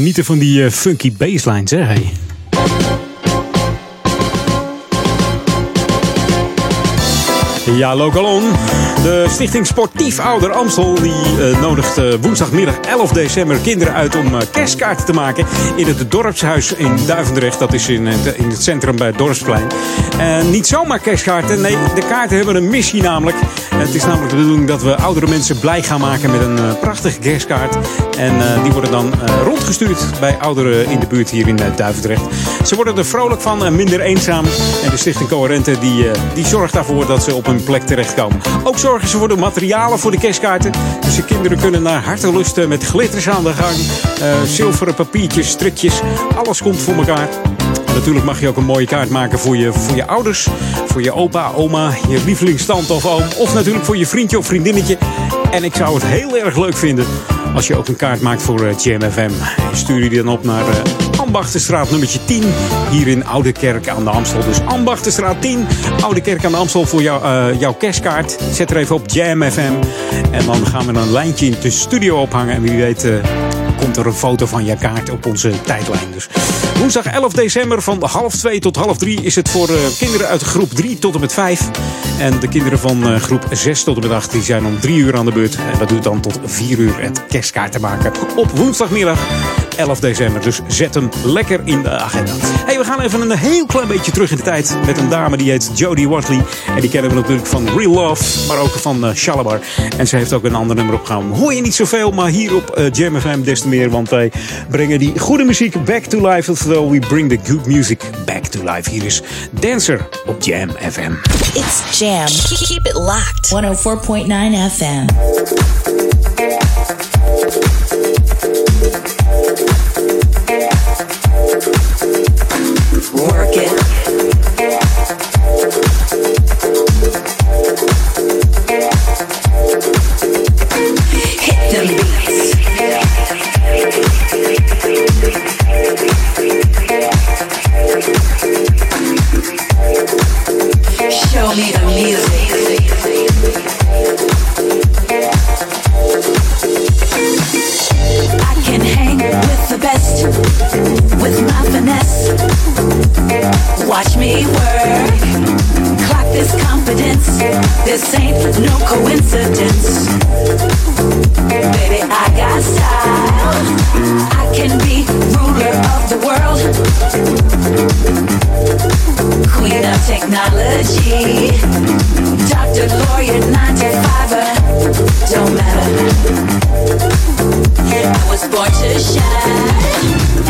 Genieten van die eh, funky basslines, hè? Hey. Ja, Local On. De Stichting Sportief Ouder Amstel die uh, nodigt uh, woensdagmiddag 11 december kinderen uit om uh, kerstkaarten te maken in het dorpshuis in Duivendrecht. Dat is in het, in het centrum bij het Dorpsplein. En niet zomaar kerstkaarten, nee, de kaarten hebben een missie namelijk. Het is namelijk de bedoeling dat we oudere mensen blij gaan maken met een prachtige kerstkaart. En die worden dan rondgestuurd bij ouderen in de buurt hier in Duivendrecht. Ze worden er vrolijk van en minder eenzaam. En de Stichting Coherente die, die zorgt daarvoor dat ze op een plek terechtkomen. Ook zorgen ze voor de materialen voor de kerstkaarten. Dus de kinderen kunnen naar hartelust met glitters aan de gang. Uh, zilveren papiertjes, strikjes. Alles komt voor elkaar. Natuurlijk mag je ook een mooie kaart maken voor je, voor je ouders, voor je opa, oma, je lievelingstand of oom. Of natuurlijk voor je vriendje of vriendinnetje. En ik zou het heel erg leuk vinden als je ook een kaart maakt voor uh, JamFM. Stuur die dan op naar uh, Ambachtenstraat nummertje 10. Hier in Oude Kerk aan de Amstel. Dus Ambachtenstraat 10, Oude Kerk aan de Amstel voor jou, uh, jouw kerstkaart. Zet er even op JamFM. En dan gaan we een lijntje in de studio ophangen. En wie weet komt er een foto van je kaart op onze tijdlijn. Dus woensdag 11 december van half 2 tot half 3 is het voor uh, kinderen uit groep 3 tot en met 5. En de kinderen van uh, groep 6 tot en met 8 die zijn om 3 uur aan de beurt. En dat duurt dan tot 4 uur het kerstkaart te maken op woensdagmiddag 11 december. Dus zet hem lekker in de agenda. Hey, we gaan even een heel klein beetje terug in de tijd met een dame die heet Jodie Watley. En die kennen we natuurlijk van Real Love, maar ook van uh, Shalabar. En ze heeft ook een ander nummer opgehouden. Hoor je niet zoveel, maar hier op uh, Jam FM des te meer. Want wij brengen die goede muziek back to life. Oftewel, we bring the good music back to life. Hier is Dancer op Jam FM. It's Jam. Keep it locked. 104.9 FM. Show me the music. Can hang with the best with my finesse. Watch me work. This confidence. This ain't no coincidence. Baby, I got style. I can be ruler of the world. Queen of technology. Doctor, lawyer, nine to fiver. Don't matter. I was born to shine.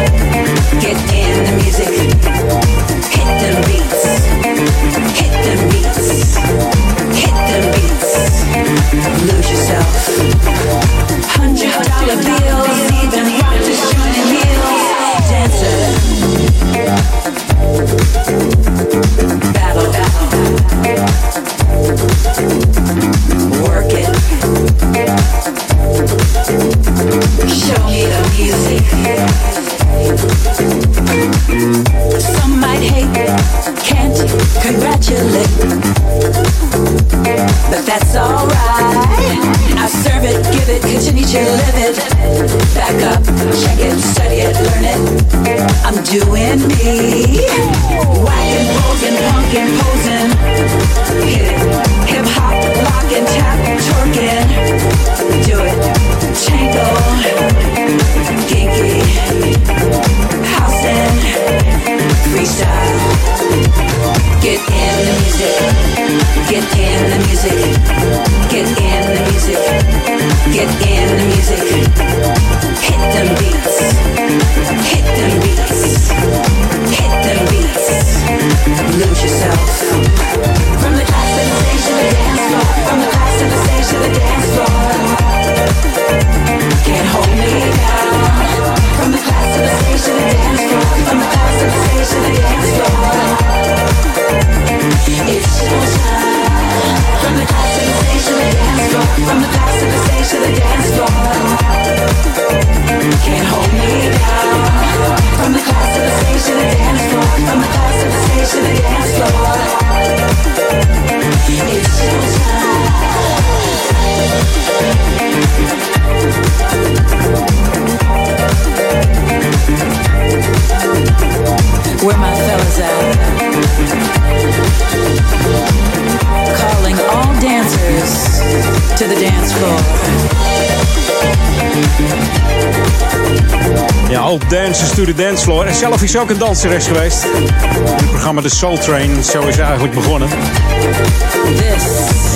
danseres geweest. Het programma The Soul Train, zo is eigenlijk begonnen.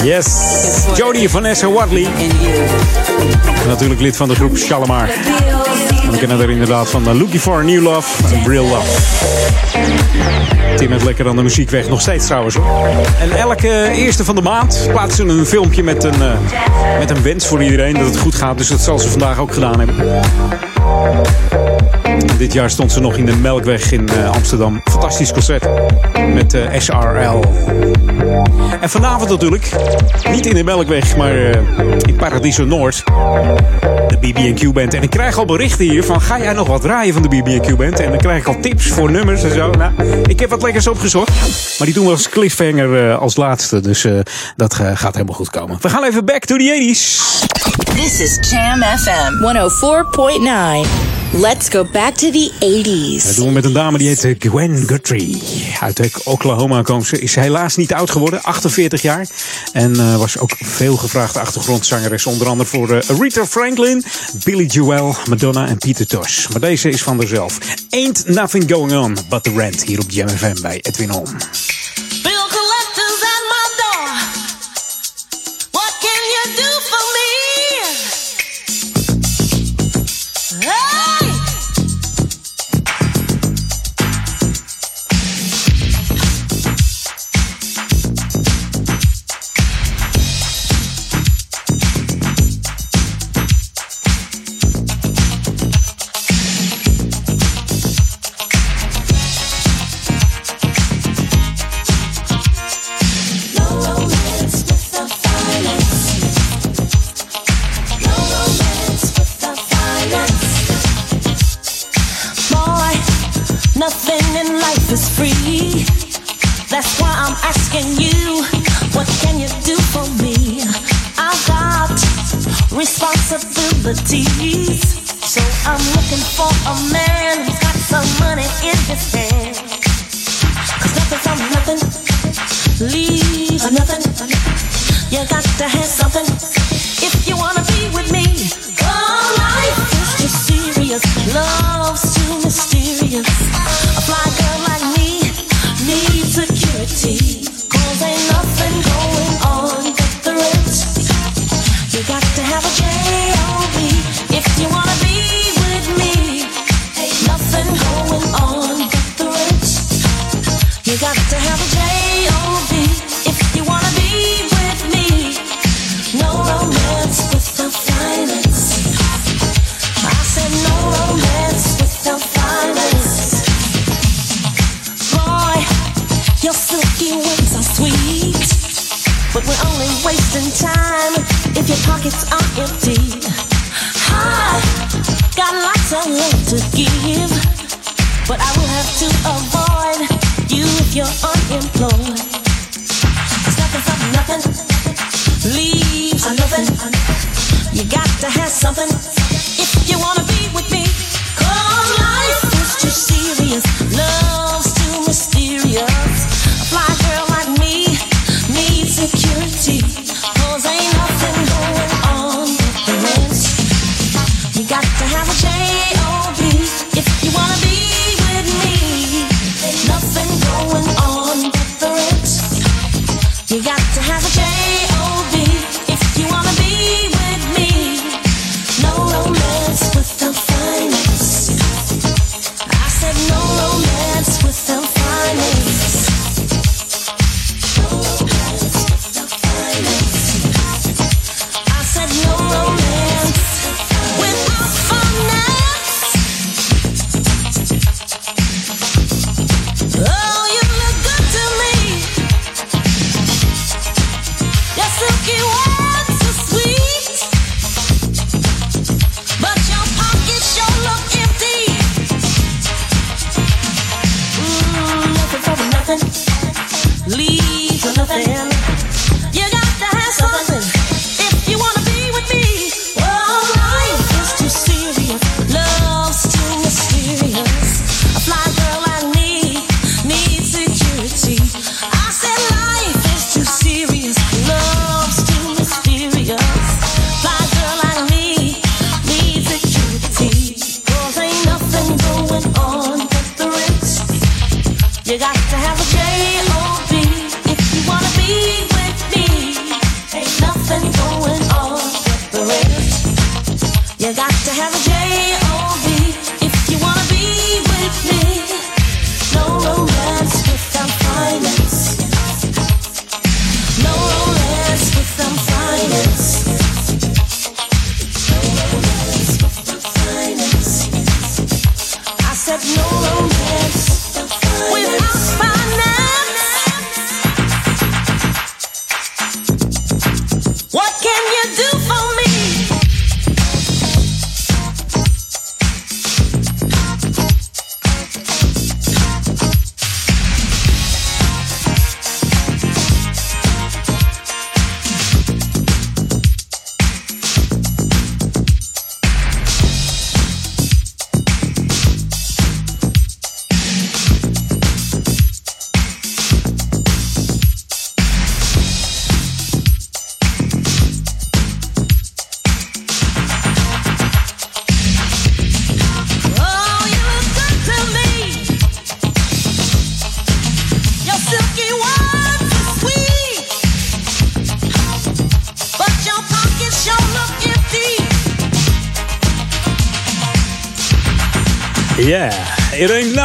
Yes, Jodie Vanessa Wadley. En natuurlijk lid van de groep Shalimar. En we kennen er inderdaad van uh, Looking for a New Love en Real Love. Tim heeft lekker aan de muziek weg, nog steeds trouwens. hoor. En elke eerste van de maand plaatsen ze een filmpje met een, eh, met een wens voor iedereen dat het goed gaat. Dus dat zal ze vandaag ook gedaan hebben. Dit jaar stond ze nog in de Melkweg in eh, Amsterdam. Fantastisch concert met eh, SRL. En vanavond natuurlijk, niet in de Melkweg, maar eh, in Paradiso Noord. De BB&Q Band. En ik krijg al berichten hier van, ga jij nog wat draaien van de BB&Q Band? En dan krijg ik al tips voor nummers en zo. Nou, ik heb wat lekkers opgezocht. Maar die doen we als cliffhanger als laatste. Dus dat gaat helemaal goed komen. We gaan even back to the 80s. This is Jam FM 104.9. Let's go back to the 80s. Dat doen we met een dame die heet eh, Gwen Guthrie. Uit eh, Oklahoma komt ze. Is helaas niet oud geworden, 48 jaar. En eh, was ook veel gevraagde achtergrondzangeres. Onder andere voor eh, Aretha Franklin, Billy Joel, Madonna en Peter Tosh. Maar deze is van haarzelf. Ain't nothing going on but the rent. Hier op Jam FM bij Edwin On.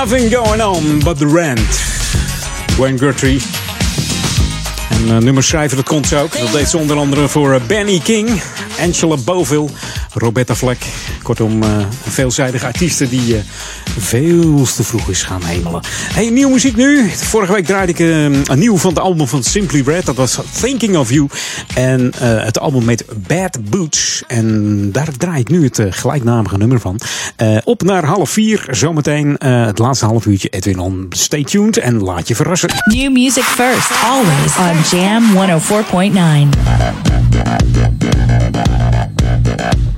Nothing going on but the rent. Wayne Guthrie. En uh, nummerschrijver, dat komt ook. Dat deed ze onder andere voor eh, Benny King, Angela Boville, Roberta Fleck. Kortom, eh, een veelzijdige artiesten die eh, veel te vroeg is gaan hemelen. Hey, nieuwe muziek nu. Vorige week draaide ik eh, een nieuw van het album van Simply Red. Dat was Thinking of You. En eh, het album met Bad Boots. En daar draai ik nu het eh, gelijknamige nummer van. Eh, op naar half vier. Zometeen het laatste half uurtje Edwin on. Stay tuned en laat je verrassen. New music first, always on Jam 104.9.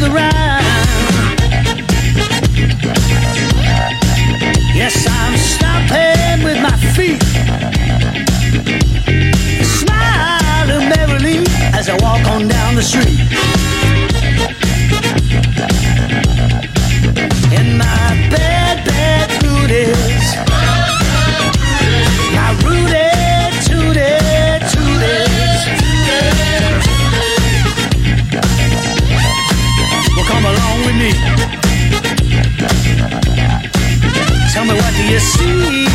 the rhyme. Yes, I'm stomping with my feet. Smiling merrily as I walk on down the street. See?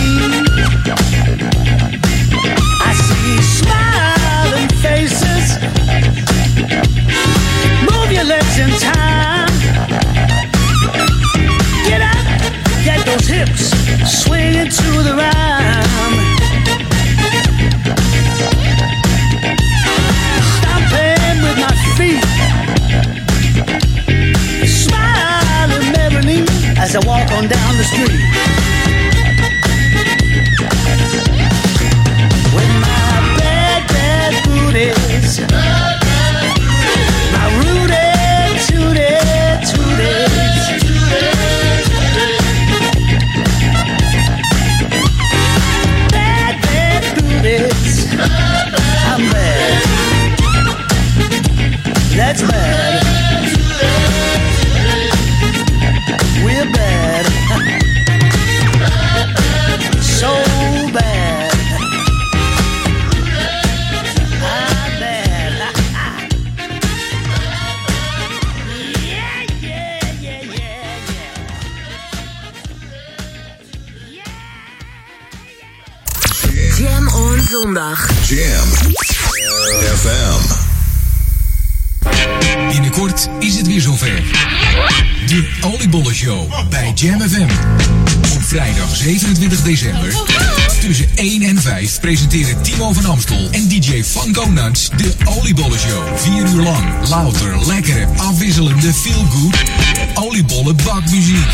louter lekkere, afwisselende feel-good oliebollen bakmuziek.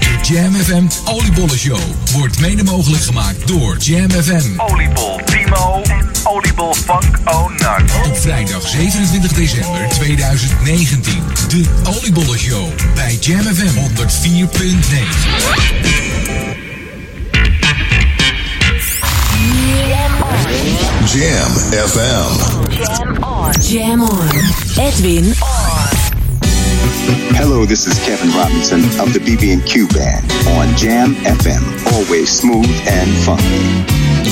De Jam FM Oliebollen Show wordt mede mogelijk gemaakt door Jam FM. Oliebol Timo en Oliebol Funk Onut. Op vrijdag 27 december 2019. De Oliebollen Show bij Jam FM 104.9. Jam FM. Jam on. Edwin on. Hello, this is Kevin Robinson of the BB&Q Band on Jam FM. Always smooth and funky.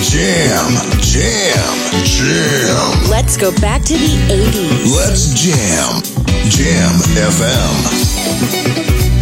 Jam, jam, jam. Let's go back to the 80s. Let's jam. Jam FM.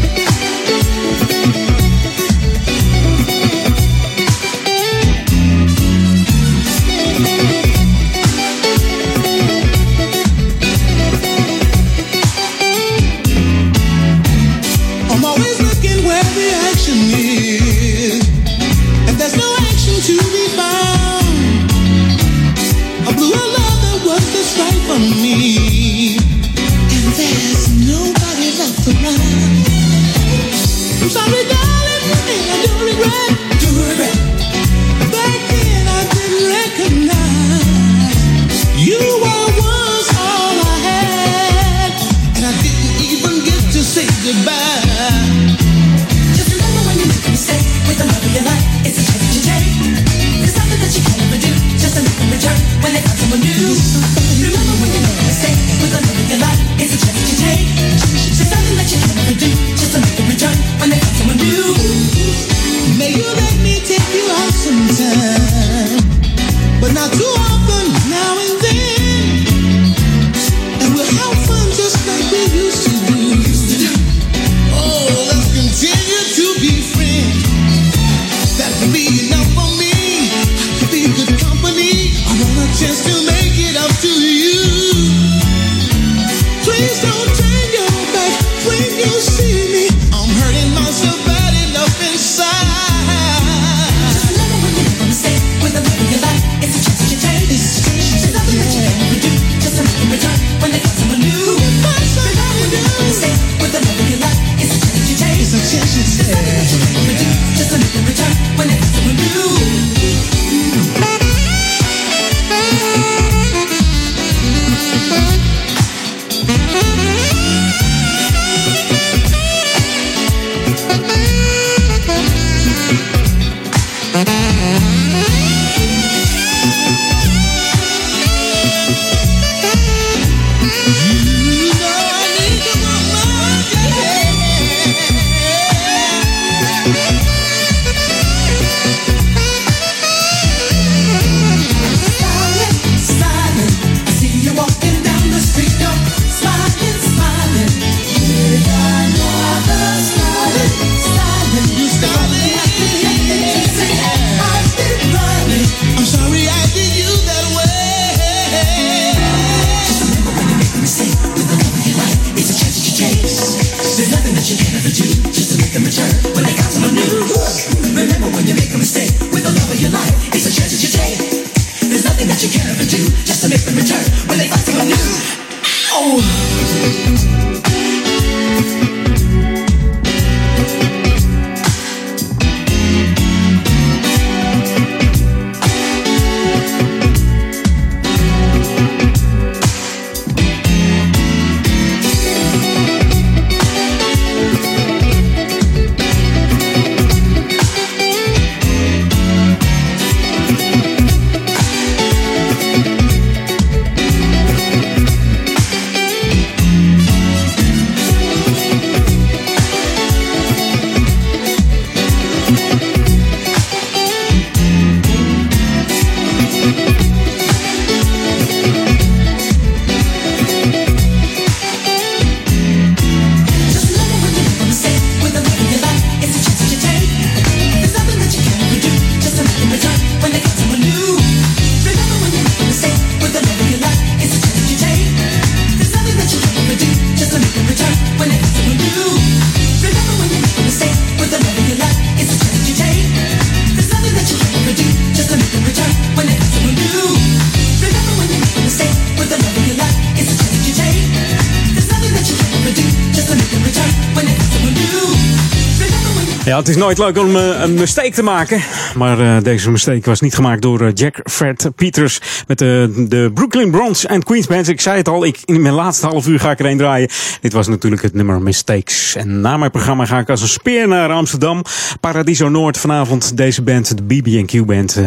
Ja, het is nooit leuk om eh, een mistake te maken. Maar eh, deze mistake was niet gemaakt door eh, Jack Fred Peters met de, de Brooklyn Bronx en Queens Bands. Ik zei het al, ik, in mijn laatste half uur ga ik er een draaien. Dit was natuurlijk het nummer Mistakes. En na mijn programma ga ik als een speer naar Amsterdam. Paradiso Noord vanavond. Deze band, de BB&Q Band,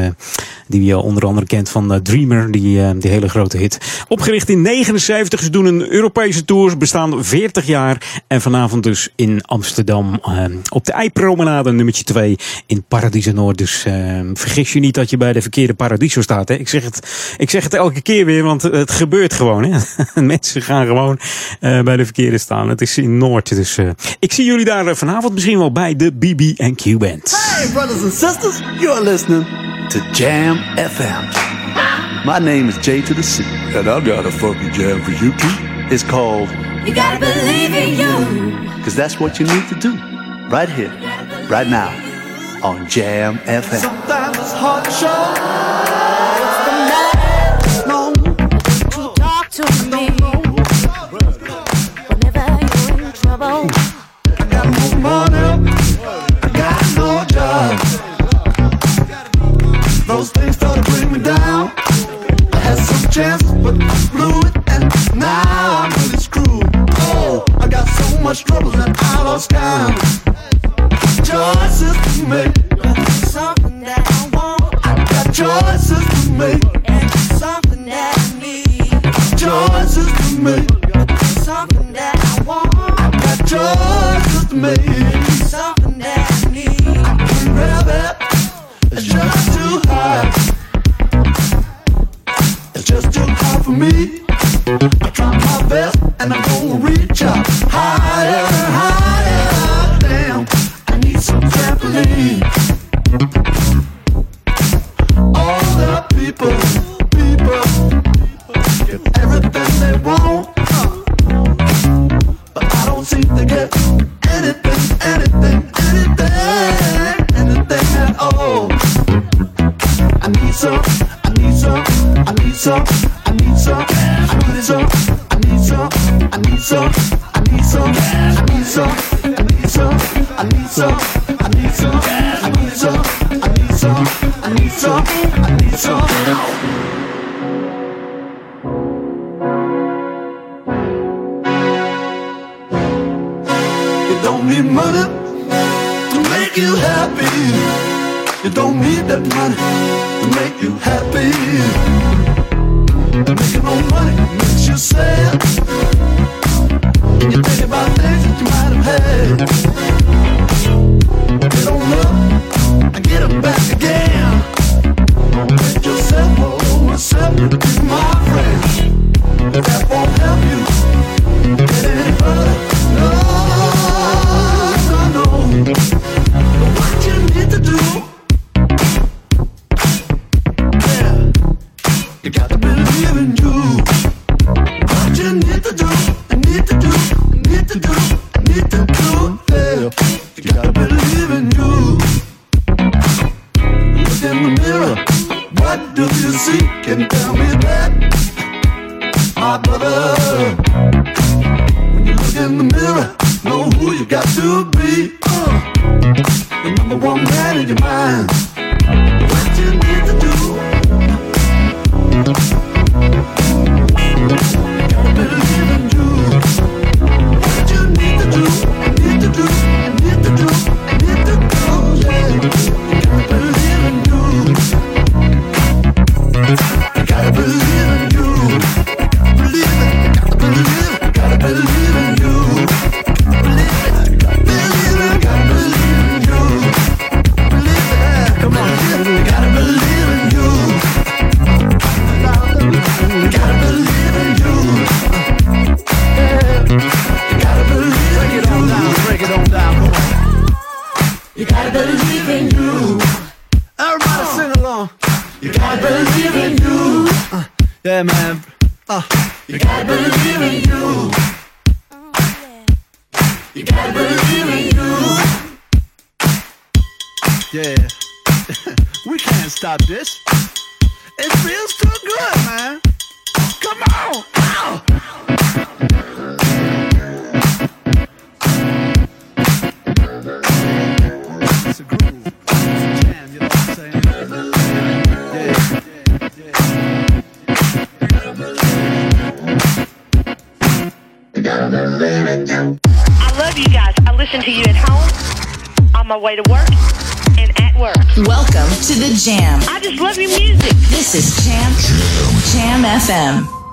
die je onder andere kent van eh, Dreamer, die, eh, die hele grote hit. Opgericht in 79, ze doen een Europese tour, bestaan 40 jaar. En vanavond dus in Amsterdam eh, op de Eipromenade, nummertje 2 in Paradiso Noord. Dus vergis je niet dat je bij de verkeerde Paradiso staat. Hè? Ik, zeg het, ik zeg het elke keer weer, want het gebeurt gewoon. Hè? Mensen gaan gewoon bij de verkeerde staan. Het is in Noord. Dus ik zie jullie daar vanavond misschien wel bij de BB&Q Band. Hey, brothers and sisters, you're listening to Jam FM. My name is J to the C, and I got a funky jam for you too. It's called You gotta believe in you. Because that's what you need to do, right here, right now, on Jam FM. Sometimes it's hard to show. My way to work, and at work. Welcome to the Jam. I just love your music. This is Jam Jam FM.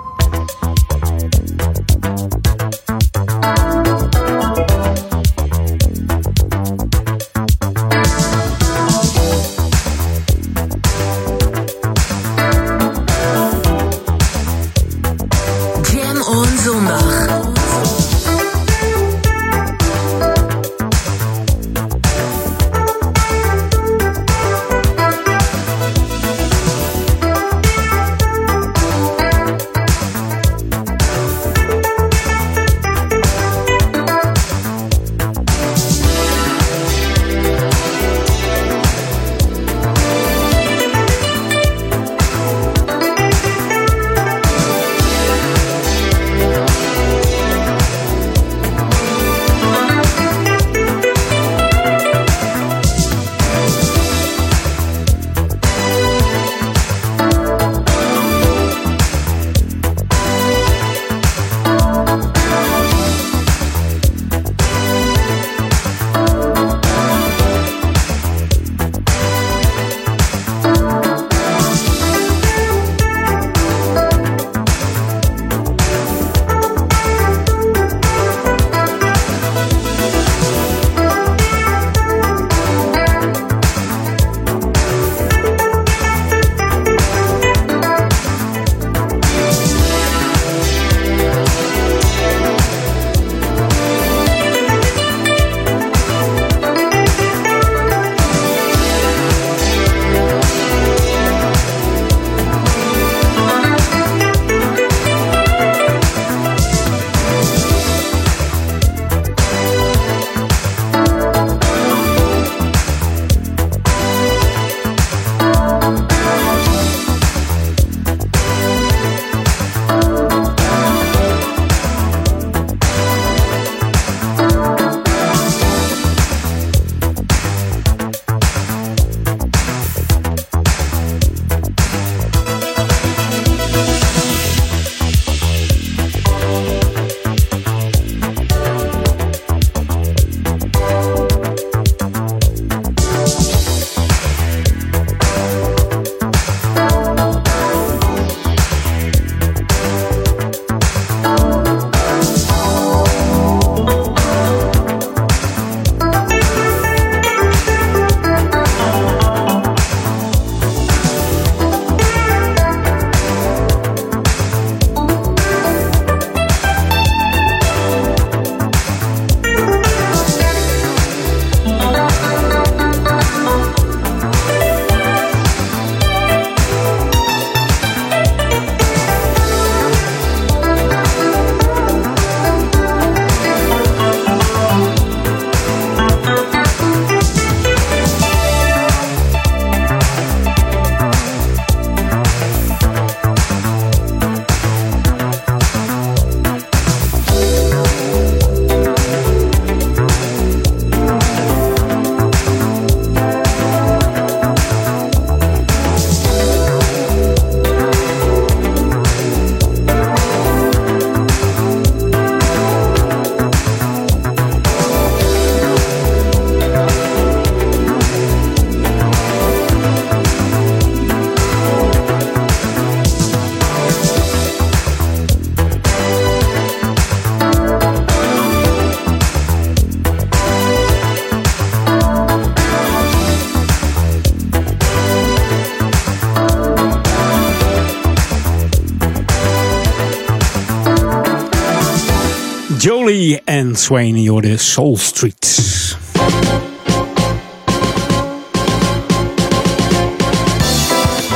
Jolie en Swain, je Soul Street.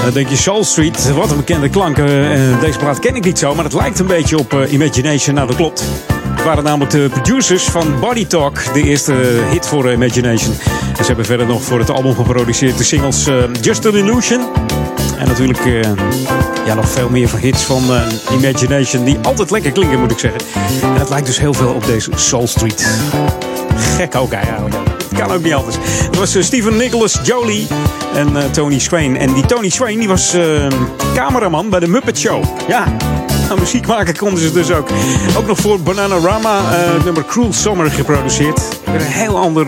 Dan denk je Soul Street, wat een bekende klank. Eh, deze plaat ken ik niet zo, maar het lijkt een beetje op eh, Imagination. Nou, dat klopt. Het waren namelijk de producers van Body Talk, de eerste hit voor Imagination. Ze hebben verder nog voor het album geproduceerd de singles eh, Just an Illusion. En natuurlijk eh, ja, nog veel meer van hits van eh, Imagination, die altijd lekker klinken, moet ik zeggen. En het lijkt dus heel veel op deze Soul Street. Gek ook eigenlijk. Kan ook niet anders. Het was eh, Stephen Nicholas Jolie en Tony Swain. En die Tony Swain die was cameraman bij de Muppet Show. Ja, Nou, muziek maken konden ze dus ook. Ook nog voor Bananarama, nummer Cruel Summer geproduceerd. Een heel ander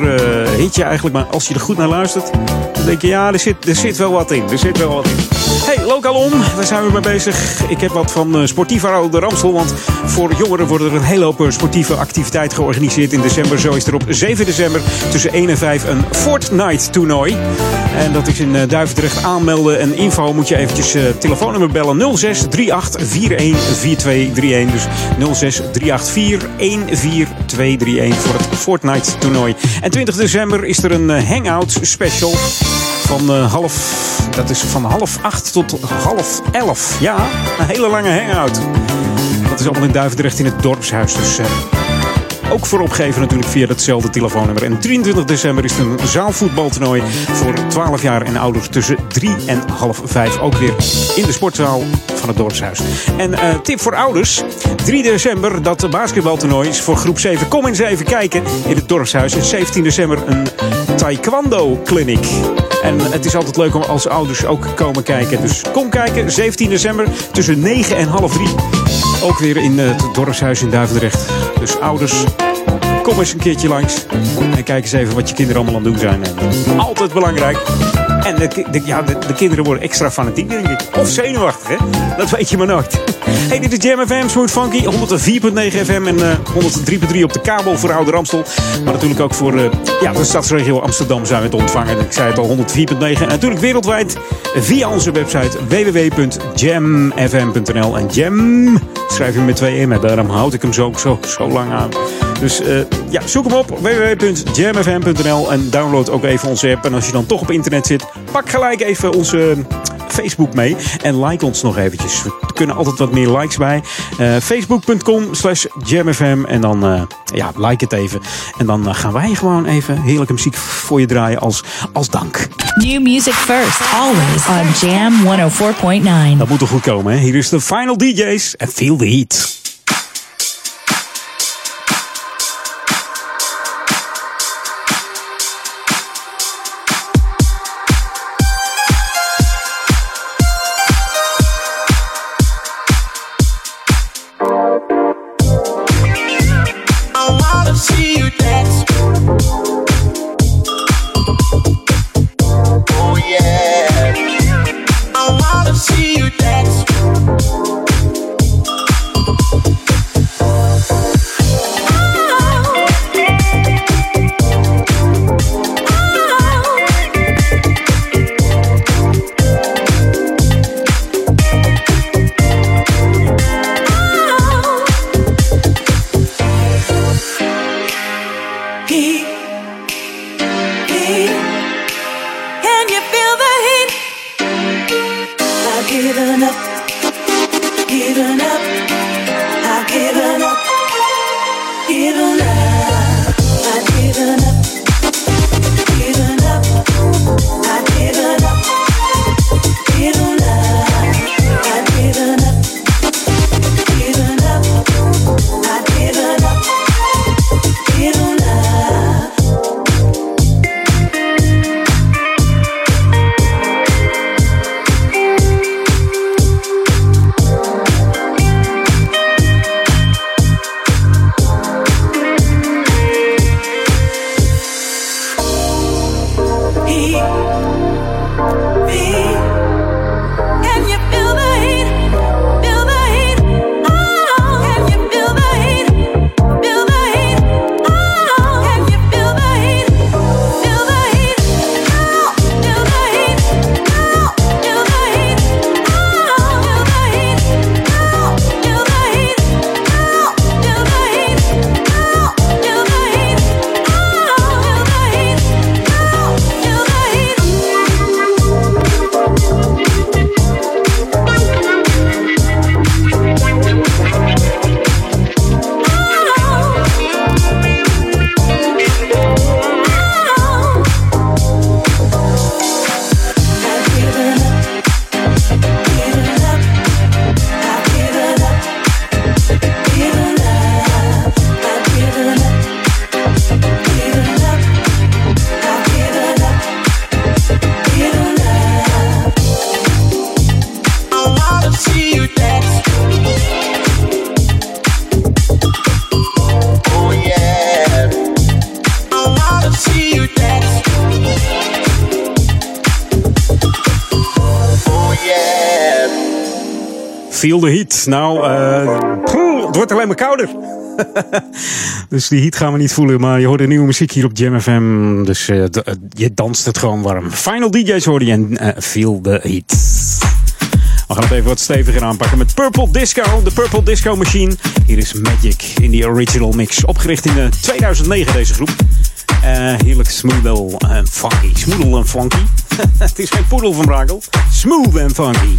hitje eigenlijk, maar als je er goed naar luistert, dan denk je, ja, er zit, er zit wel wat in. Er zit wel wat in. Hey, lokaal om, daar zijn we mee bezig. Ik heb wat van uh, Sportivo de Ramstel, want voor jongeren worden er een hele hoop eh, sportieve activiteiten georganiseerd in december. Zo is er op 7 december tussen 1 en 5 een Fortnite toernooi. En dat is in eh, Duivendrecht aanmelden en info moet je eventjes eh, telefoonnummer bellen 06 38 41 4231. Dus 06 38 144231 voor het Fortnite toernooi. En 20 december is er een eh, hangout special van eh, half, dat is van half acht tot half elf. Ja, een hele lange hangout. Dat is allemaal in Duivendrecht in het dorpshuis. Dus eh, ook voor opgeven natuurlijk via datzelfde telefoonnummer. En 23 december is er een zaalvoetbaltoernooi voor 12 jaar en ouder tussen 3 en half 5. Ook weer in de sportzaal van het dorpshuis. En eh, tip voor ouders. 3 december dat basketbaltoernooi is voor groep 7. Kom eens even kijken in het dorpshuis. En 17 december een taekwondo clinic. En het is altijd leuk om als ouders ook komen kijken. Dus kom kijken, 17 december tussen 9 en half 3. Ook weer in eh, het dorpshuis in Duivendrecht. Dus ouders, kom eens een keertje langs. En kijk eens even wat je kinderen allemaal aan het doen zijn. Altijd belangrijk. En de, de- ja, de, de kinderen worden extra fanatiek, denk ik. Of zenuwachtig, hè? Dat weet je maar nooit. Hey, dit is Jam FM, Smooth Funky. 104.9 FM en eh 103.3 op de kabel voor Oude Ramstel. Maar natuurlijk ook voor eh, ja, de stadsregio Amsterdam zijn we te ontvangen. Ik zei het al, 104.9. En natuurlijk wereldwijd via onze website www.jamfm.nl. En Jam schrijf je met twee M. Daarom houd ik hem zo, zo, zo lang aan. Dus eh, ja, zoek hem op www.jamfm.nl en download ook even onze app. En als je dan toch op internet zit, pak gelijk even onze Facebook mee en like ons nog eventjes. We kunnen altijd wat meer likes bij. Eh, Facebook.com slash jamfm en dan eh, ja, like het even. En dan gaan wij gewoon even heerlijke muziek voor je draaien als, als dank. New music first, always on Jam 104.9. Dat moet toch goed komen, hè? Hier is de Final DJ's en Feel the Heat. Feel the heat. Nou, eh, het wordt alleen maar kouder. dus die heat gaan we niet voelen. Maar je hoort de nieuwe muziek hier op Jam FM. Dus eh, eh, je danst het gewoon warm. Final DJ's hoor je en Feel the heat. We gaan het even wat steviger aanpakken met Purple Disco. De Purple Disco Machine. Hier is Magic in die original mix. Opgericht in eh, 2009 deze groep. Heerlijk smooth en funky. Smooth en funky. het is geen poedel van Brakel. Smooth en funky.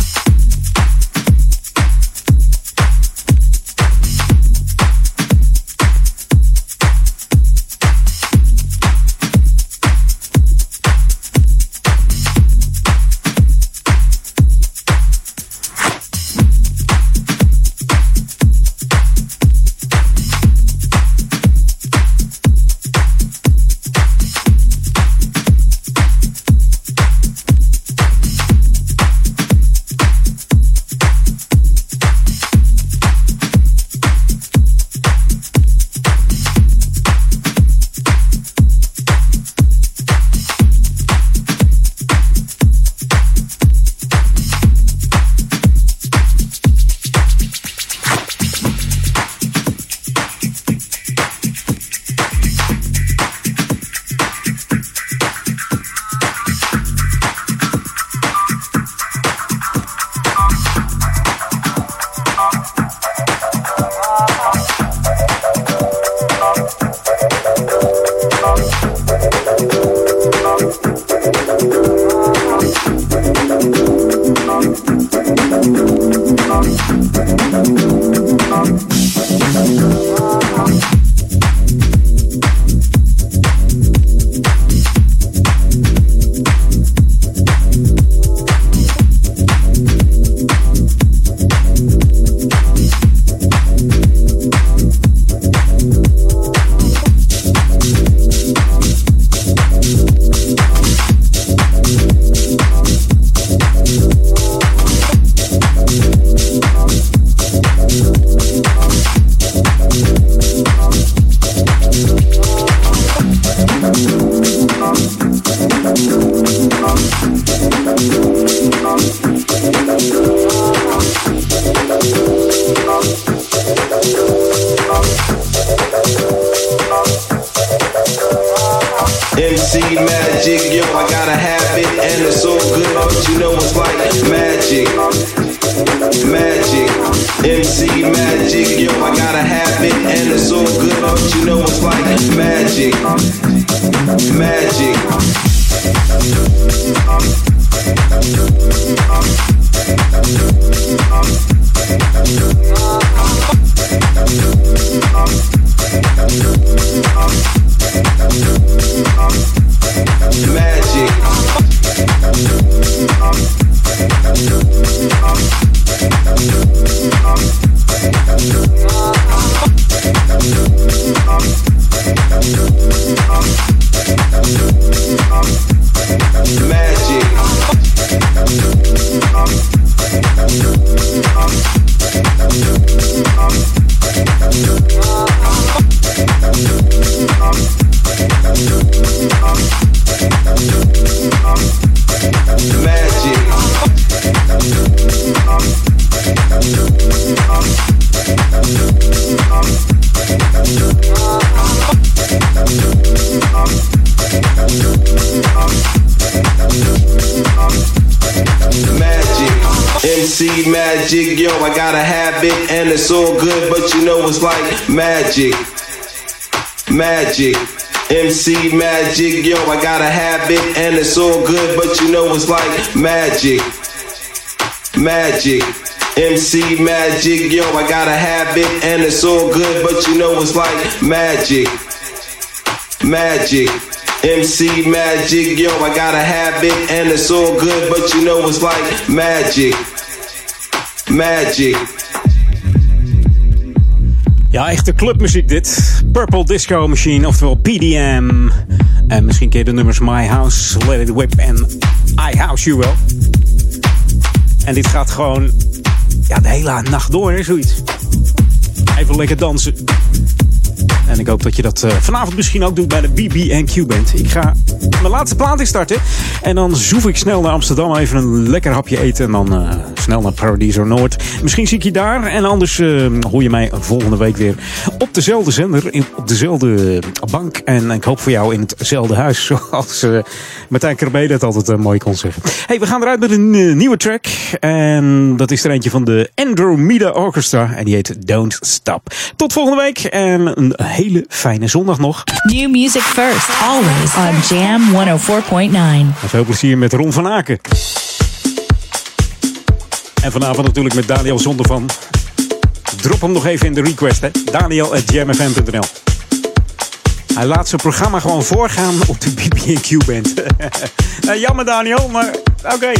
MC Magic, yo, I got a habit and it's all good, but you know it's like magic. Magic. MC Magic, yo, I got a habit and it's all good, but you know it's like magic. Magic. MC Magic, yo, I got a habit and it's all good, but you know it's like magic. Magic. Ja, echte clubmuziek dit. Purple Disco Machine, oftewel PDM. En misschien je de nummers My House, Let It Whip en I House You wel. En dit gaat gewoon ja, de hele nacht door, hè, zoiets. Even lekker dansen. En ik hoop dat je dat uh, vanavond misschien ook doet bij de BB&Q Band. Ik ga mijn laatste plaat instarten. En dan zoef ik snel naar Amsterdam even een lekker hapje eten. En dan uh, snel naar Paradiso Noord. Misschien zie ik je daar. En anders uh, hoor je mij volgende week weer op dezelfde zender. In, op dezelfde bank. En ik hoop voor jou in hetzelfde huis. Zoals Martijn Krabbe dat altijd mooi kon zeggen. Hey, we gaan eruit met een nieuwe track. En dat is er eentje van de Andromeda Orchestra. En die heet Don't Stop. Tot volgende week. En een hele fijne zondag nog. New music first. Always on Jam 104.9. En veel plezier met Ron van Aken. En vanavond natuurlijk met Daniel Zonder van. Drop hem nog even in de request, hè. Daniel at jamfm.nl Hij laat zijn programma gewoon voorgaan op de BB&Q band. nou, jammer Daniel, maar oké.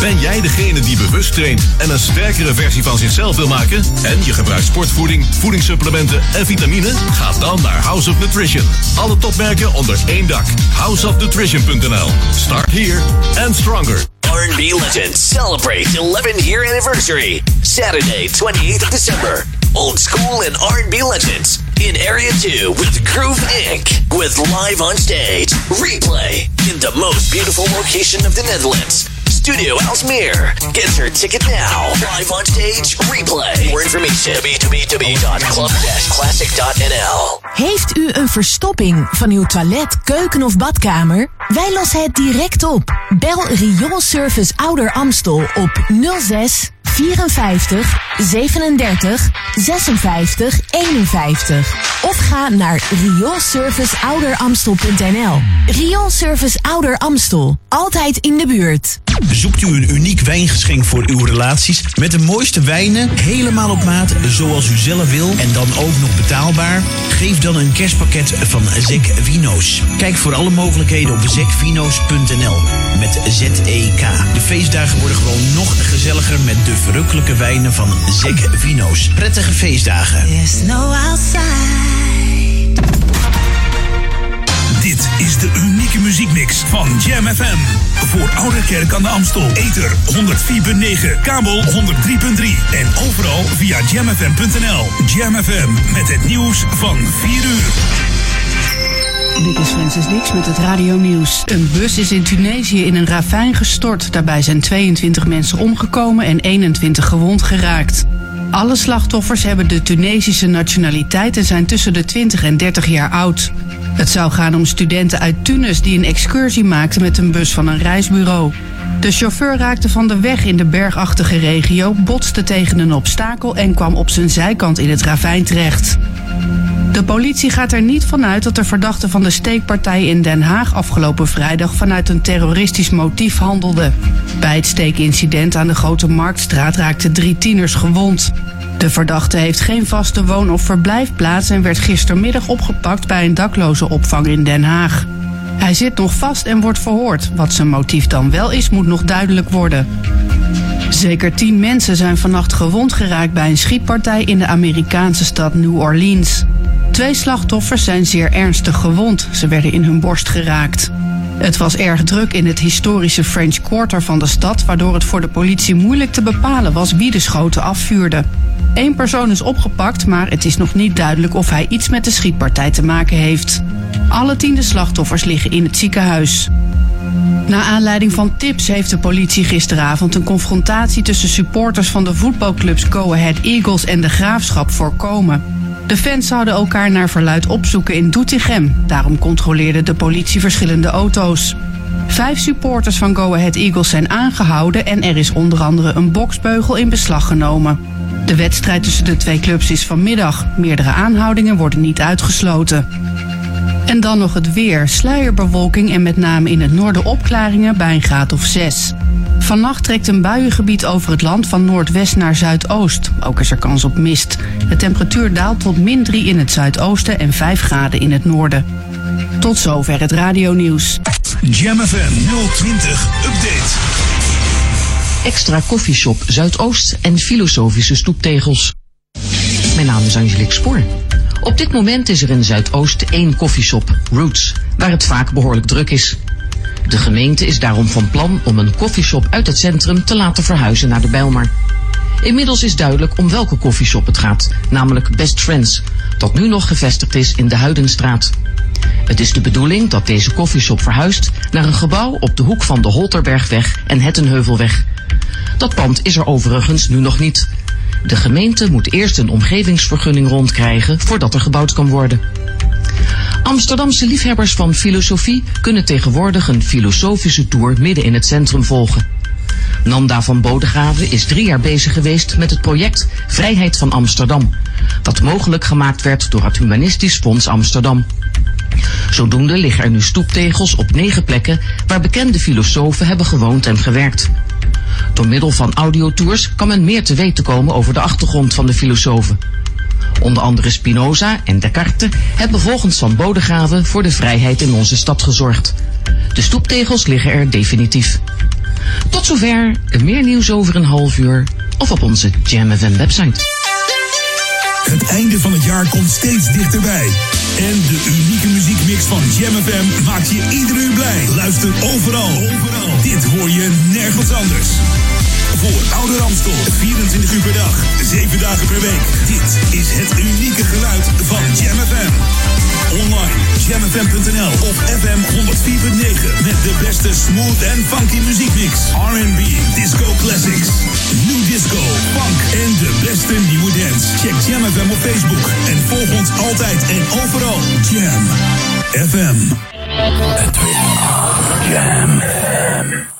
Ben jij degene die bewust traint en een sterkere versie van zichzelf wil maken? En je gebruikt sportvoeding, voedingssupplementen en vitamine? Ga dan naar House of Nutrition. Alle topmerken onder één dak. houseofnutrition.nl. Start here and stronger. R&B Legends celebrate 11th year anniversary. Saturday, 28th of December. Old school and R&B legends in Area 2 with Groove Inc. With live on stage, replay in the most beautiful location of the Netherlands. Studio Alsmeer. Get your ticket now. Live on stage, replay. More information www.club-classic.nl. Heeft u een verstopping van uw toilet, keuken of badkamer? Wij lossen het direct op. Bel Rioolservice Ouder Amstel op 06 54 37 56 51. Ga naar rioolserviceouderamstel.nl. Rioolservice Ouder Amstel. Altijd in de buurt. Zoekt u een uniek wijngeschenk voor uw relaties met de mooiste wijnen, helemaal op maat, zoals u zelf wil en dan ook nog betaalbaar? Geef dan een kerstpakket van Zek Vino's. Kijk voor alle mogelijkheden op zekvino's.nl met Z-E-K. De feestdagen worden gewoon nog gezelliger met de verrukkelijke wijnen van Zek Vino's. Prettige feestdagen. There's no outside. Dit is de unieke muziekmix van Jam FM. Voor Oude Kerk aan de Amstel. Ether 104.9, kabel 103.3 en overal via jamfm.nl. Jam FM met het nieuws van 4 uur. Dit is Francis Dix met het Radio Nieuws. Een bus is in Tunesië in een ravijn gestort. Daarbij zijn 22 mensen omgekomen en 21 gewond geraakt. Alle slachtoffers hebben de Tunesische nationaliteit en zijn tussen de 20 en 30 jaar oud. Het zou gaan om studenten uit Tunis die een excursie maakten met een bus van een reisbureau. De chauffeur raakte van de weg in de bergachtige regio, botste tegen een obstakel en kwam op zijn zijkant in het ravijn terecht. De politie gaat er niet vanuit dat de verdachte van de steekpartij in Den Haag afgelopen vrijdag vanuit een terroristisch motief handelde. Bij het steekincident aan de Grote Marktstraat raakten drie tieners gewond. De verdachte heeft geen vaste woon- of verblijfplaats en werd gistermiddag opgepakt bij een daklozenopvang in Den Haag. Hij zit nog vast en wordt verhoord. Wat zijn motief dan wel is, moet nog duidelijk worden. Zeker tien mensen zijn vannacht gewond geraakt bij een schietpartij in de Amerikaanse stad New Orleans. Twee slachtoffers zijn zeer ernstig gewond. Ze werden in hun borst geraakt. Het was erg druk in het historische French Quarter van de stad, waardoor het voor de politie moeilijk te bepalen was wie de schoten afvuurde. Eén persoon is opgepakt, maar het is nog niet duidelijk of hij iets met de schietpartij te maken heeft. Alle tiende slachtoffers liggen in het ziekenhuis. Na aanleiding van tips heeft de politie gisteravond een confrontatie tussen supporters van de voetbalclubs Go Ahead Eagles en de Graafschap voorkomen. De fans zouden elkaar naar verluid opzoeken in Doetinchem. Daarom controleerde de politie verschillende auto's. Vijf supporters van Go Ahead Eagles zijn aangehouden en er is onder andere een boksbeugel in beslag genomen. De wedstrijd tussen de twee clubs is vanmiddag. Meerdere aanhoudingen worden niet uitgesloten. En dan nog het weer. Sluierbewolking en met name in het noorden opklaringen bij een graad of 6. Vannacht trekt een buiengebied over het land van noordwest naar zuidoost. Ook is er kans op mist. De temperatuur daalt tot min 3 in het zuidoosten en 5 graden in het noorden. Tot zover het radionieuws. Jam FM 020 Update. Extra koffieshop Zuidoost en filosofische stoeptegels. Mijn naam is Angelique Spoor. Op dit moment is er in Zuidoost één koffieshop, Roots, waar het vaak behoorlijk druk is. De gemeente is daarom van plan om een koffieshop uit het centrum te laten verhuizen naar de Bijlmer. Inmiddels is duidelijk om welke koffieshop het gaat, namelijk Best Friends, dat nu nog gevestigd is in de Huidenstraat. Het is de bedoeling dat deze koffieshop verhuist naar een gebouw op de hoek van de Holterbergweg en Hettenheuvelweg. Dat pand is er overigens nu nog niet. De gemeente moet eerst een omgevingsvergunning rondkrijgen voordat er gebouwd kan worden. Amsterdamse liefhebbers van filosofie kunnen tegenwoordig een filosofische tour midden in het centrum volgen. Nanda van Bodegraven is drie jaar bezig geweest met het project Vrijheid van Amsterdam, dat mogelijk gemaakt werd door het Humanistisch Fonds Amsterdam. Zodoende liggen er nu stoeptegels op negen plekken waar bekende filosofen hebben gewoond en gewerkt. Door middel van audiotours kan men meer te weten komen over de achtergrond van de filosofen. Onder andere Spinoza en Descartes hebben volgens Van Bodegraven voor de vrijheid in onze stad gezorgd. De stoeptegels liggen er definitief. Tot zover, meer nieuws over een half uur of op onze Jam FM website. Het einde van het jaar komt steeds dichterbij. En de unieke muziekmix van Jam FM maakt je ieder uur blij. Luister overal. Dit hoor je nergens anders. Voor Oude Ramstel, 24 uur per dag, 7 dagen per week. Dit is het unieke geluid van Jam FM. Online, jamfm.nl of FM 104.9 met de beste smooth en funky muziekmix. R&B, disco classics, new disco, funk en de beste nieuwe dance. Check Jam FM op Facebook en volg ons altijd en overal. Jam FM. Jam FM.